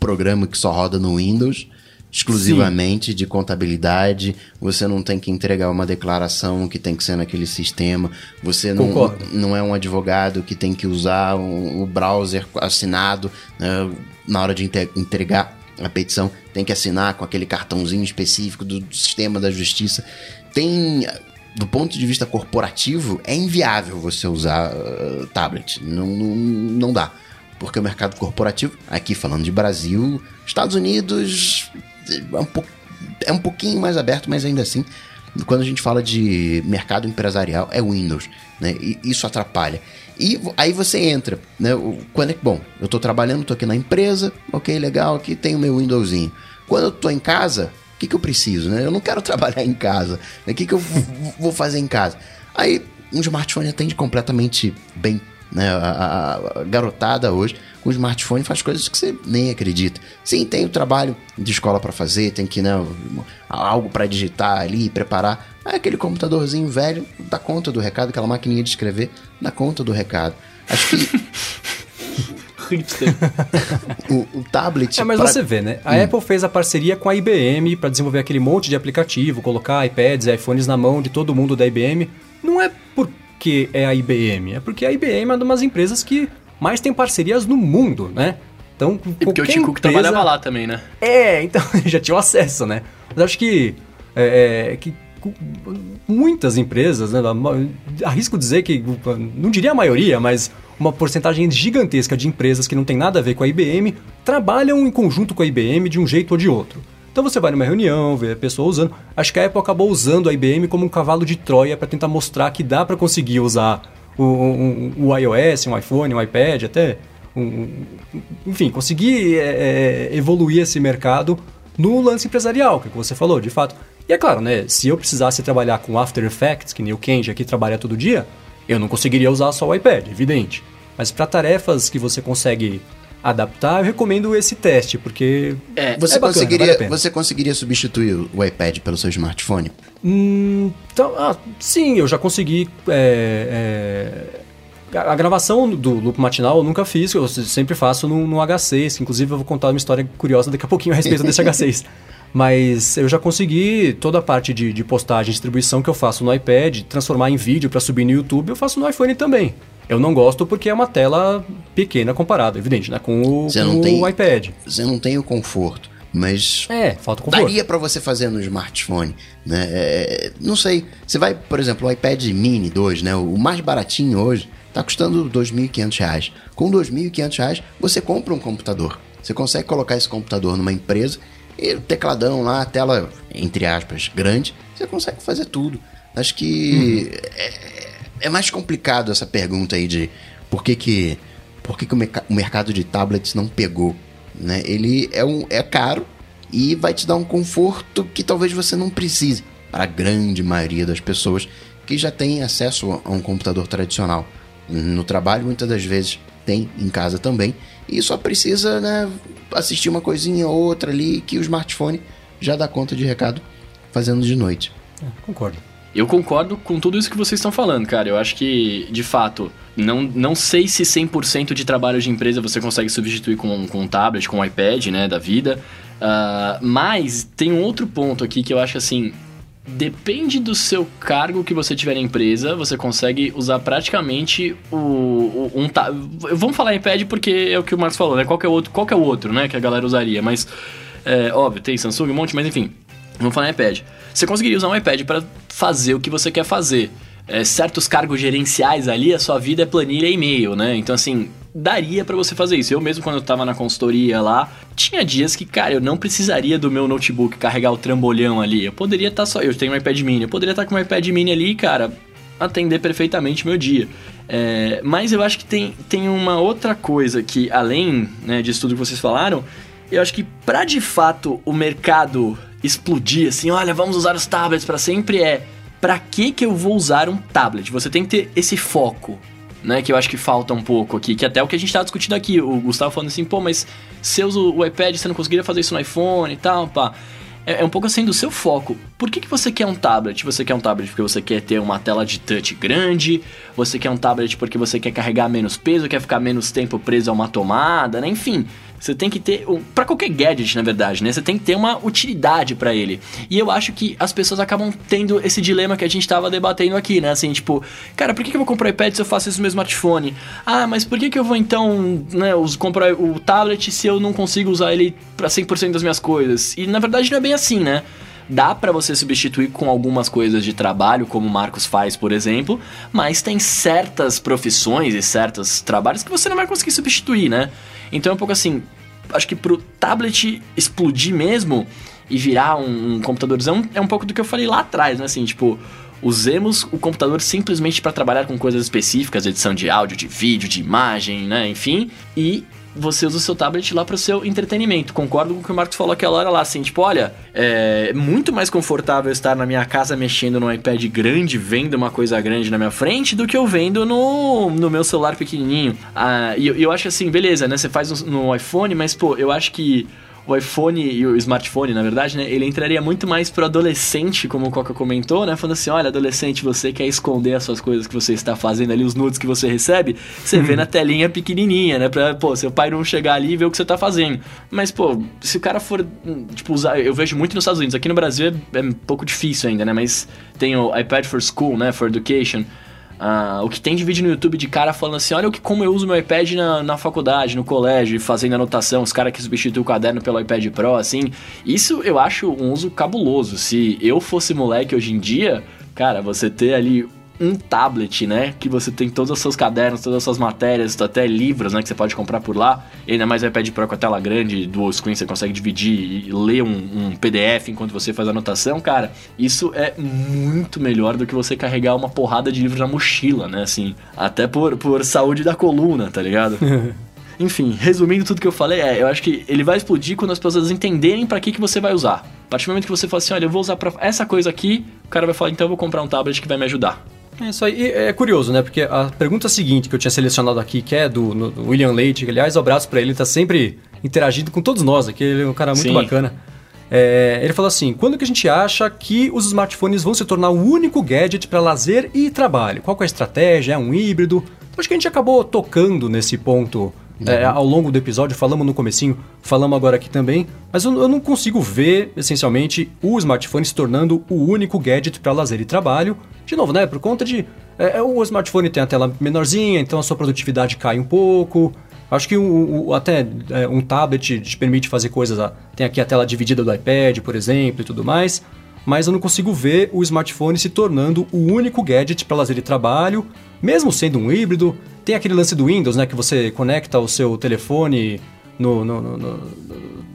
programa que só roda no Windows exclusivamente Sim. de contabilidade, você não tem que entregar uma declaração que tem que ser naquele sistema, você não, não é um advogado que tem que usar o, o browser assinado né, na hora de entregar a petição, tem que assinar com aquele cartãozinho específico do, sistema da justiça. Tem do ponto de vista corporativo, é inviável você usar uh, tablet. Não, não, não dá. Porque o mercado corporativo, aqui falando de Brasil, Estados Unidos é um, po é um pouquinho mais aberto, mas ainda assim, quando a gente fala de mercado empresarial, é Windows. Né? E isso atrapalha. E aí você entra, né? Quando é bom, eu tô trabalhando, tô aqui na empresa, ok, legal, aqui tem o meu Windowsinho. Quando eu tô em casa, o que, que eu preciso, né? Eu não quero trabalhar em casa. O que, que eu vou fazer em casa? Aí um smartphone atende completamente bem. Né? A, a, a garotada hoje com smartphone faz coisas que você nem acredita. Sim, tem o trabalho de escola para fazer, tem que né, algo para digitar ali, preparar. Aí aquele computadorzinho velho dá conta do recado, aquela maquininha de escrever dá conta do recado. Acho que o, o, tablet. É, mas pra... você vê, né? A hum. Apple fez a parceria com a IBM para desenvolver aquele monte de aplicativo, colocar iPads e iPhones na mão de todo mundo da IBM. Não é porque é a IBM, é porque a IBM é uma das empresas que mais tem parcerias no mundo, né? Então, e porque o Tim Cook empresa... trabalhava lá também, né? É, então já tinha acesso, né? Mas acho que, é, é, que muitas empresas, né, arrisco dizer que, não diria a maioria, mas uma porcentagem gigantesca de empresas que não tem nada a ver com a IBM trabalham em conjunto com a IBM de um jeito ou de outro. Então você vai numa reunião, vê a pessoa usando. Acho que a Apple acabou usando a IBM como um cavalo de Troia para tentar mostrar que dá para conseguir usar o, o, iOS, um iPhone, um iPad, até. Um, enfim, conseguir é, é, evoluir esse mercado no lance empresarial, que, é que você falou, de fato. E é claro, né? Se eu precisasse trabalhar com After Effects, que nem o Kenji aqui trabalha todo dia, eu não conseguiria usar só o iPad, evidente. Mas para tarefas que você consegue adaptar, eu recomendo esse teste, porque é, você é bacana, conseguiria vale você conseguiria substituir o iPad pelo seu smartphone? Hum, então, ah, sim, eu já consegui. É, é, a gravação do loop matinal eu nunca fiz, eu sempre faço no, no H6. Inclusive, eu vou contar uma história curiosa daqui a pouquinho a respeito desse H6. Mas eu já consegui toda a parte de, de postagem e distribuição que eu faço no iPad, transformar em vídeo para subir no YouTube, eu faço no iPhone também. Eu não gosto porque é uma tela pequena comparada, evidente, né? Com o, com tem, o iPad. Você não tem o conforto. Mas. É, falta conforto. Daria para você fazer no smartphone, né? É, não sei. Você vai, por exemplo, o iPad Mini 2, né? O mais baratinho hoje tá custando R$ 2.500. Com R$ 2.500 você compra um computador. Você consegue colocar esse computador numa empresa e o tecladão lá, a tela, entre aspas, grande, você consegue fazer tudo. Acho que uhum. é, é, mais complicado essa pergunta aí de por que que, por que, que o, o mercado de tablets não pegou. Né? Ele é, um, é caro e vai te dar um conforto que talvez você não precise para a grande maioria das pessoas que já têm acesso a um computador tradicional. No trabalho, muitas das vezes, tem em casa também. E só precisa né, assistir uma coisinha ou outra ali que o smartphone já dá conta de recado fazendo de noite. É, concordo. Eu concordo com tudo isso que vocês estão falando, cara. Eu acho que, de fato, não, não sei se 100% de trabalho de empresa você consegue substituir com, com um tablet, com um iPad, né, da vida. Uh, mas tem um outro ponto aqui que eu acho assim. Depende do seu cargo que você tiver na empresa, você consegue usar praticamente o, o um Vamos falar iPad porque é o que o Marcos falou, né? Qual é o outro, qual é o outro, né, que a galera usaria, mas é, óbvio, tem Samsung, um monte, mas enfim. Vamos falar iPad. Você conseguiria usar um iPad para fazer o que você quer fazer. É, certos cargos gerenciais ali, a sua vida é planilha e e-mail, né? Então, assim, daria para você fazer isso. Eu mesmo, quando eu tava na consultoria lá, tinha dias que, cara, eu não precisaria do meu notebook carregar o trambolhão ali. Eu poderia estar tá só. Eu tenho um iPad mini, eu poderia estar tá com um iPad mini ali, cara, atender perfeitamente meu dia. É, mas eu acho que tem, tem uma outra coisa que, além né, disso tudo que vocês falaram, eu acho que para de fato o mercado explodir assim, olha, vamos usar os tablets para sempre é para que que eu vou usar um tablet? Você tem que ter esse foco, né? Que eu acho que falta um pouco aqui, que até é o que a gente tá discutindo aqui. O Gustavo falando assim, pô, mas se eu uso o iPad, você não conseguiria fazer isso no iPhone e tal, pá. É, é um pouco assim do seu foco. Por que, que você quer um tablet? Você quer um tablet porque você quer ter uma tela de touch grande? Você quer um tablet porque você quer carregar menos peso, quer ficar menos tempo preso a uma tomada, né? Enfim, você tem que ter, para qualquer gadget, na verdade, né? Você tem que ter uma utilidade para ele. E eu acho que as pessoas acabam tendo esse dilema que a gente tava debatendo aqui, né? Assim, tipo, cara, por que, eu vou comprar iPad se eu faço isso no meu smartphone? Ah, mas por que, que eu vou então, né, comprar o tablet se eu não consigo usar ele para 100% das minhas coisas? E na verdade não é bem assim, né? Dá para você substituir com algumas coisas de trabalho, como o Marcos faz, por exemplo, mas tem certas profissões e certos trabalhos que você não vai conseguir substituir, né? Então é um pouco assim, acho que pro tablet explodir mesmo e virar um, um computadorzão é um pouco do que eu falei lá atrás, né? Assim, tipo, usemos o computador simplesmente para trabalhar com coisas específicas, edição de áudio, de vídeo, de imagem, né, enfim, e você usa o seu tablet lá para o seu entretenimento. Concordo com o que o Marcos falou aquela hora lá, assim, tipo, olha, é muito mais confortável estar na minha casa mexendo no iPad grande, vendo uma coisa grande na minha frente, do que eu vendo no, no meu celular pequenininho. Ah, e eu, eu acho assim, beleza, né? Você faz no, no iPhone, mas, pô, eu acho que o iPhone e o smartphone, na verdade, né? Ele entraria muito mais pro adolescente, como o Coca comentou, né? Falando assim, olha, adolescente, você quer esconder as suas coisas que você está fazendo ali, os nudes que você recebe, você vê na telinha pequenininha, né? Pra, pô, seu pai não chegar ali e ver o que você tá fazendo. Mas, pô, se o cara for, tipo, usar... Eu vejo muito nos Estados Unidos. Aqui no Brasil é, é um pouco difícil ainda, né? Mas tem o iPad for School, né? For Education Uh, o que tem de vídeo no YouTube de cara falando assim: olha o que, como eu uso meu iPad na, na faculdade, no colégio, fazendo anotação, os caras que substituem o caderno pelo iPad Pro, assim. Isso eu acho um uso cabuloso. Se eu fosse moleque hoje em dia, cara, você ter ali um tablet, né? Que você tem todos os seus cadernos, todas as suas matérias, até livros, né? Que você pode comprar por lá. E ainda mais o iPad Pro com a tela grande, dual screen, você consegue dividir e ler um, um, PDF enquanto você faz a anotação, cara. Isso é muito melhor do que você carregar uma porrada de livros na mochila, né? Assim, até por, por saúde da coluna, tá ligado? Enfim, resumindo tudo que eu falei, é, eu acho que ele vai explodir quando as pessoas entenderem para que, que você vai usar. A partir do momento que você fala assim, olha, eu vou usar pra essa coisa aqui, o cara vai falar, então eu vou comprar um tablet que vai me ajudar. É isso aí. E é curioso, né? Porque a pergunta seguinte que eu tinha selecionado aqui, que é do, no, do William Leite, que, aliás, um abraço para ele, ele tá sempre interagindo com todos nós aqui, ele é um cara muito Sim. bacana. É, ele falou assim: quando que a gente acha que os smartphones vão se tornar o único gadget para lazer e trabalho? Qual é a estratégia? É um híbrido? Acho que a gente acabou tocando nesse ponto é, ao longo do episódio, falamos no comecinho, falamos agora aqui também, mas eu, eu não consigo ver, essencialmente, o smartphone se tornando o único gadget para lazer e trabalho. De novo, né? Por conta de. É, é, o smartphone tem a tela menorzinha, então a sua produtividade cai um pouco. Acho que o, o, até é, um tablet te permite fazer coisas. Tem aqui a tela dividida do iPad, por exemplo, e tudo mais. Mas eu não consigo ver o smartphone se tornando o único gadget para lazer e trabalho, mesmo sendo um híbrido. Tem aquele lance do Windows, né? Que você conecta o seu telefone no, no, no, no,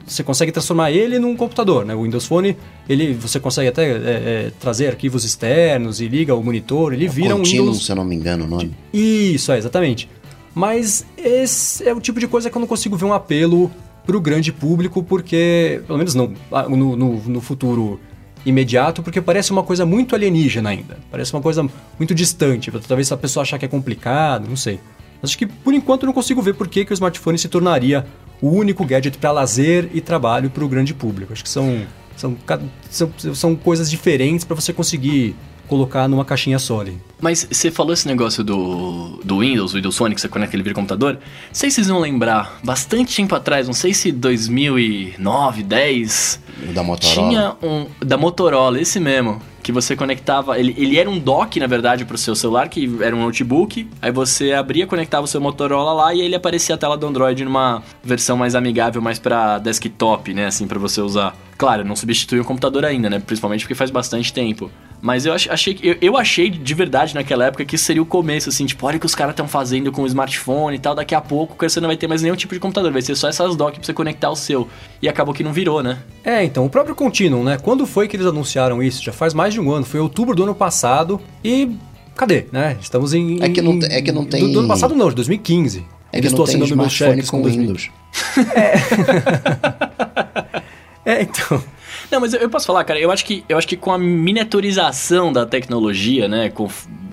você consegue transformar ele num computador, né? O Windows Phone, ele, você consegue até é, é, trazer arquivos externos e liga o monitor, ele é vira um Windows... se eu não me engano o nome. Isso, é, exatamente. Mas esse é o tipo de coisa que eu não consigo ver um apelo para o grande público, porque, pelo menos não, no, no, no futuro imediato, porque parece uma coisa muito alienígena ainda. Parece uma coisa muito distante. Talvez a pessoa achar que é complicado, não sei. Acho que por enquanto não consigo ver por que, que o smartphone se tornaria o único gadget para lazer e trabalho para o grande público. Acho que são, são, são, são coisas diferentes para você conseguir colocar numa caixinha só ali. Mas você falou esse negócio do, do Windows, o Windows Phone, que você conecta ele vira computador. Não sei se vocês vão lembrar, bastante tempo atrás, não sei se 2009, 10... Da Motorola. Tinha um... Da Motorola, esse mesmo que você conectava. Ele, ele era um dock, na verdade, para o seu celular, que era um notebook. Aí você abria, conectava o seu Motorola lá e ele aparecia a tela do Android numa versão mais amigável, mais para desktop, né? Assim, para você usar. Claro, não substitui o computador ainda, né? Principalmente porque faz bastante tempo. Mas eu achei, eu, eu achei de verdade naquela época que isso seria o começo, assim, tipo, olha o que os caras estão fazendo com o smartphone e tal, daqui a pouco você não vai ter mais nenhum tipo de computador, vai ser só essas docks pra você conectar o seu. E acabou que não virou, né? É, então, o próprio Continuum, né? Quando foi que eles anunciaram isso? Já faz mais de um ano, foi outubro do ano passado e. Cadê, né? Estamos em. É que não, é que não tem. Do, do ano passado não, de 2015. É que não tem smartphone com Windows. É. é, então. Não, mas eu, posso falar, cara, eu acho que eu acho que com a miniaturização da tecnologia, né, com o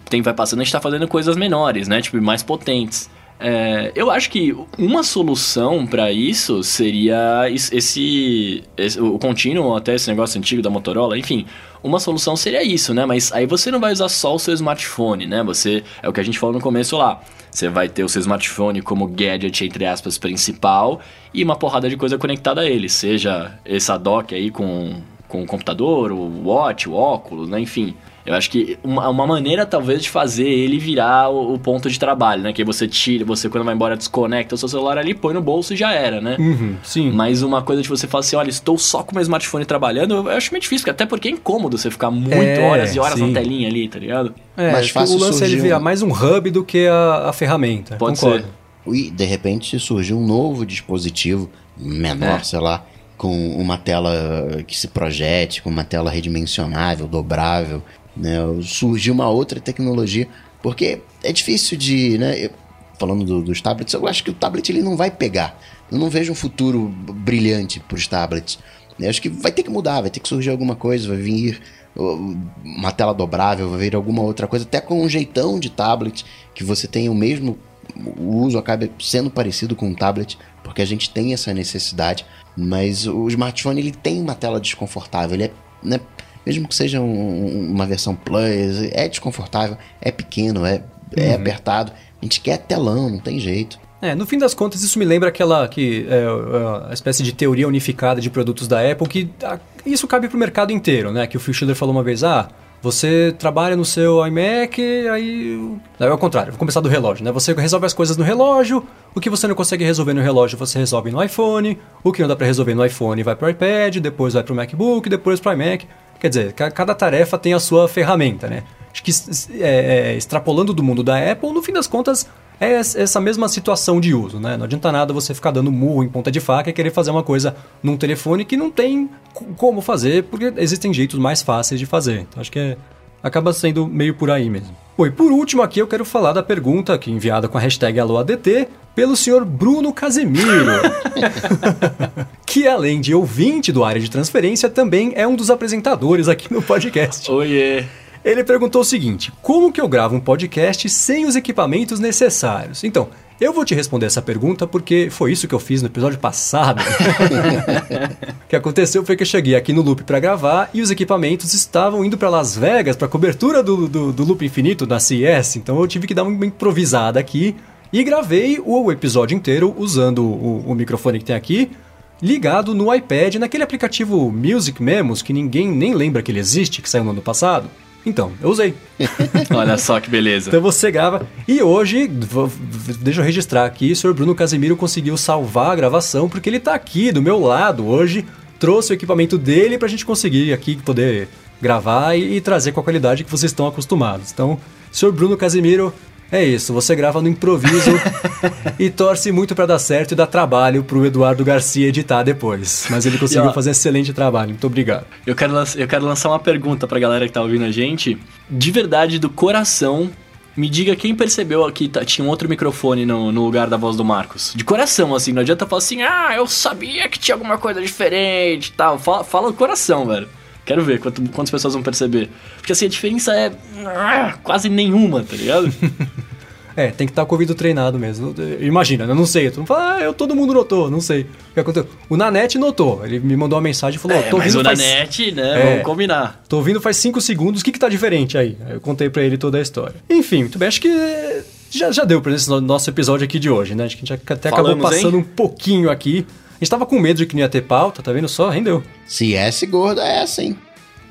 tempo vai passando, a gente tá fazendo coisas menores, né, tipo, mais potentes. É, eu acho que uma solução para isso seria esse, esse, o contínuo, até esse negócio antigo da Motorola, enfim, uma solução seria isso, né? Mas aí você não vai usar só o seu smartphone, né? Você é o que a gente falou no começo lá. Você vai ter o seu smartphone como gadget entre aspas principal e uma porrada de coisa conectada a ele, seja essa dock aí com com o computador, o watch, o óculos, né? Enfim, eu acho que uma, uma maneira, talvez, de fazer ele virar o, o, ponto de trabalho, né? Que você tira, você quando vai embora desconecta o seu celular ali, põe no bolso e já era, né? Uhum, sim. Mas uma coisa de você falar assim, olha, estou só com meu smartphone trabalhando, eu acho meio difícil, até porque é incômodo você ficar muito é, horas e horas sim. na telinha ali, tá ligado? É, Mas fácil o lance é ele virar mais um hub do que a, a ferramenta. Pode Concordo. ser. E, de repente, surgiu um novo dispositivo, menor, é. sei lá, com uma tela que se projete, com uma tela redimensionável, dobrável, né? Surgiu uma outra tecnologia, porque é difícil de, né? Eu, falando do, dos tablets, eu acho que o tablet ele não vai pegar. Eu não vejo um futuro brilhante para os tablets. Eu acho que vai ter que mudar, vai ter que surgir alguma coisa, vai vir uma tela dobrável, vai vir alguma outra coisa, até com um jeitão de tablet, que você tenha o mesmo o uso acabe sendo parecido com um tablet, porque a gente tem essa necessidade, mas o smartphone ele tem uma tela desconfortável, ele é, né, mesmo que seja um, uma versão Plus, é desconfortável, é pequeno, é, é uhum. apertado, a gente quer telão, não tem jeito. É, no fim das contas, isso me lembra aquela que é, é a espécie de teoria unificada de produtos da Apple, que a, isso cabe para o mercado inteiro, né? Que o Phil Schiller falou uma vez, ah, você trabalha no seu iMac, aí. Não, é o contrário, vou começar do relógio, né? Você resolve as coisas no relógio, o que você não consegue resolver no relógio você resolve no iPhone, o que não dá para resolver no iPhone vai para o iPad, depois vai para o MacBook, depois para o iMac. Quer dizer, cada tarefa tem a sua ferramenta, né? Acho que é, é, extrapolando do mundo da Apple, no fim das contas, é essa mesma situação de uso, né? Não adianta nada você ficar dando murro em ponta de faca e querer fazer uma coisa num telefone que não tem como fazer, porque existem jeitos mais fáceis de fazer. Então acho que é, acaba sendo meio por aí mesmo. Bom, e por último aqui eu quero falar da pergunta que enviada com a hashtag AloADT pelo senhor Bruno Casemiro, que além de ouvinte do área de transferência, também é um dos apresentadores aqui no podcast. Oiê! Ele perguntou o seguinte: como que eu gravo um podcast sem os equipamentos necessários? Então, eu vou te responder essa pergunta porque foi isso que eu fiz no episódio passado. o que aconteceu foi que eu cheguei aqui no Loop para gravar e os equipamentos estavam indo para Las Vegas para cobertura do, do, do, Loop Infinito da CES, então eu tive que dar uma improvisada aqui e gravei o episódio inteiro usando o, o microfone que tem aqui ligado no iPad, naquele aplicativo Music Memos que ninguém nem lembra que ele existe, que saiu no ano passado. Então, eu usei. Olha só que beleza. Então você grava. E hoje, deixa eu registrar aqui, o senhor Bruno Casemiro conseguiu salvar a gravação, porque ele está aqui do meu lado hoje, trouxe o equipamento dele para a gente conseguir aqui poder gravar e, e, trazer com a qualidade que vocês estão acostumados. Então, senhor Bruno Casemiro, é isso, você grava no improviso e torce muito para dar certo e dá trabalho pro Eduardo Garcia editar depois. Mas ele conseguiu ó, fazer um excelente trabalho. Muito obrigado. Eu quero, eu quero lançar uma pergunta pra galera que tá ouvindo a gente. De verdade, do coração, me diga quem percebeu que tá, tinha um outro microfone no, no, lugar da voz do Marcos. De coração, assim. Não adianta falar assim, ah, eu sabia que tinha alguma coisa diferente e tal. Fala, fala do coração, velho. Quero ver quanto, quantas pessoas vão perceber. Porque assim, a diferença é ah, quase nenhuma, tá ligado? É, tem que estar com o ouvido treinado mesmo. Imagina, eu não sei. Tu fala, ah, eu, todo mundo notou, não sei. O que aconteceu? O Nanete notou. Ele me mandou uma mensagem e falou: é, tô mas ouvindo. o faz... Nanete, né? É, vamos combinar. Tô ouvindo faz 5 segundos, o que, que tá diferente aí? aí? Eu contei pra ele toda a história. Enfim, muito bem, acho que já, já deu pra esse nosso episódio aqui de hoje, né? Acho que a gente até Falamos, acabou passando hein? um pouquinho aqui. A gente tava com medo de que não ia ter pauta, tá vendo só? Rendeu. Se esse gordo é essa, hein?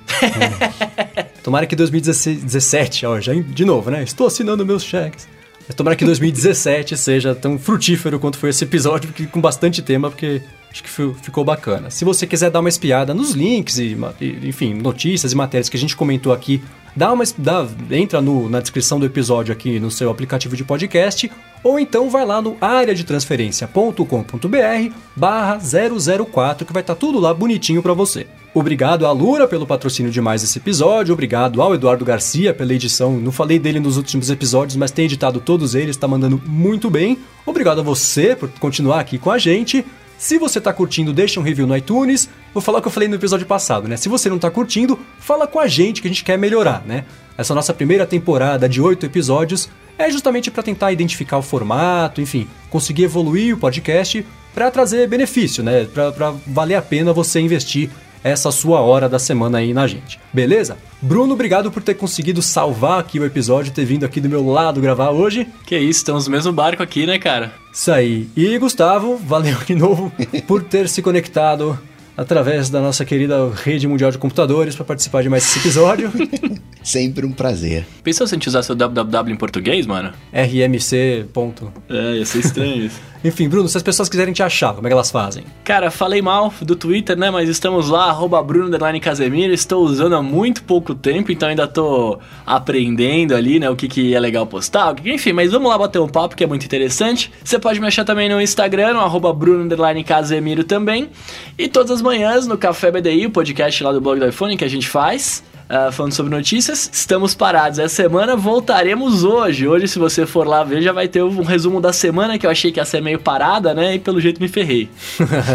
Tomara que 2017, ó, já de novo, né? Estou assinando meus cheques. Mas tomara que 2017 seja tão frutífero quanto foi esse episódio, porque, com bastante tema, porque acho que ficou bacana. Se você quiser dar uma espiada nos links e, enfim, notícias e matérias que a gente comentou aqui, dá uma dá, entra no, na descrição do episódio aqui no seu aplicativo de podcast, ou então vai lá no areadetransferência.com.br barra 004 que vai estar tá tudo lá bonitinho para você. Obrigado à Lura pelo patrocínio de mais esse episódio. Obrigado ao Eduardo Garcia pela edição. Não falei dele nos últimos episódios, mas tem editado todos eles, está mandando muito bem. Obrigado a você por continuar aqui com a gente. Se você está curtindo, deixa um review no iTunes. Vou falar o que eu falei no episódio passado, né? Se você não está curtindo, fala com a gente que a gente quer melhorar, né? Essa nossa primeira temporada de oito episódios é justamente para tentar identificar o formato, enfim, conseguir evoluir o podcast para trazer benefício, né? Para valer a pena você investir essa sua hora da semana aí na gente. Beleza? Bruno, obrigado por ter conseguido salvar aqui o episódio, ter vindo aqui do meu lado gravar hoje. Que isso, estamos no mesmo barco aqui, né, cara? Isso aí. E Gustavo, valeu de novo por ter se conectado através da nossa querida rede mundial de computadores para participar de mais esse episódio. Sempre um prazer. Pensou se a gente usasse o www em português, mano? RMC. Ponto. É, ia ser estranho isso. Enfim, Bruno, se as pessoas quiserem te achar, como é que elas fazem? Cara, falei mal do Twitter, né? Mas estamos lá, arroba Bruno Casemiro. Estou usando há muito pouco tempo, então ainda tô aprendendo ali, né? O que, que é legal postar. Enfim, mas vamos lá bater um papo que é muito interessante. Você pode me achar também no Instagram, no arroba Bruno Casemiro também. E todas as manhãs no Café BDI, o podcast lá do blog do iPhone que a gente faz. Uh, falando sobre notícias. Estamos parados essa semana, voltaremos hoje. Hoje, se você for lá ver, já vai ter um resumo da semana que eu achei que ia ser meio parada, né? E pelo jeito me ferrei.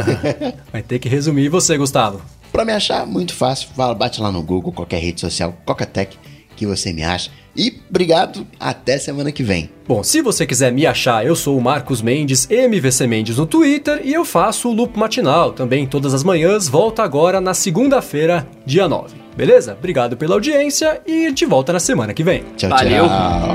vai ter que resumir. E você, Gustavo? Pra me achar, muito fácil. Bate lá no Google, qualquer rede social, Cocatec, que você me acha. E obrigado, até semana que vem. Bom, se você quiser me achar, eu sou o Marcos Mendes, MVC Mendes no Twitter e eu faço o Loop Matinal também todas as manhãs. Volta agora na segunda-feira, dia 9. Beleza? Obrigado pela audiência e de volta na semana que vem. Tchau, Valeu. tchau.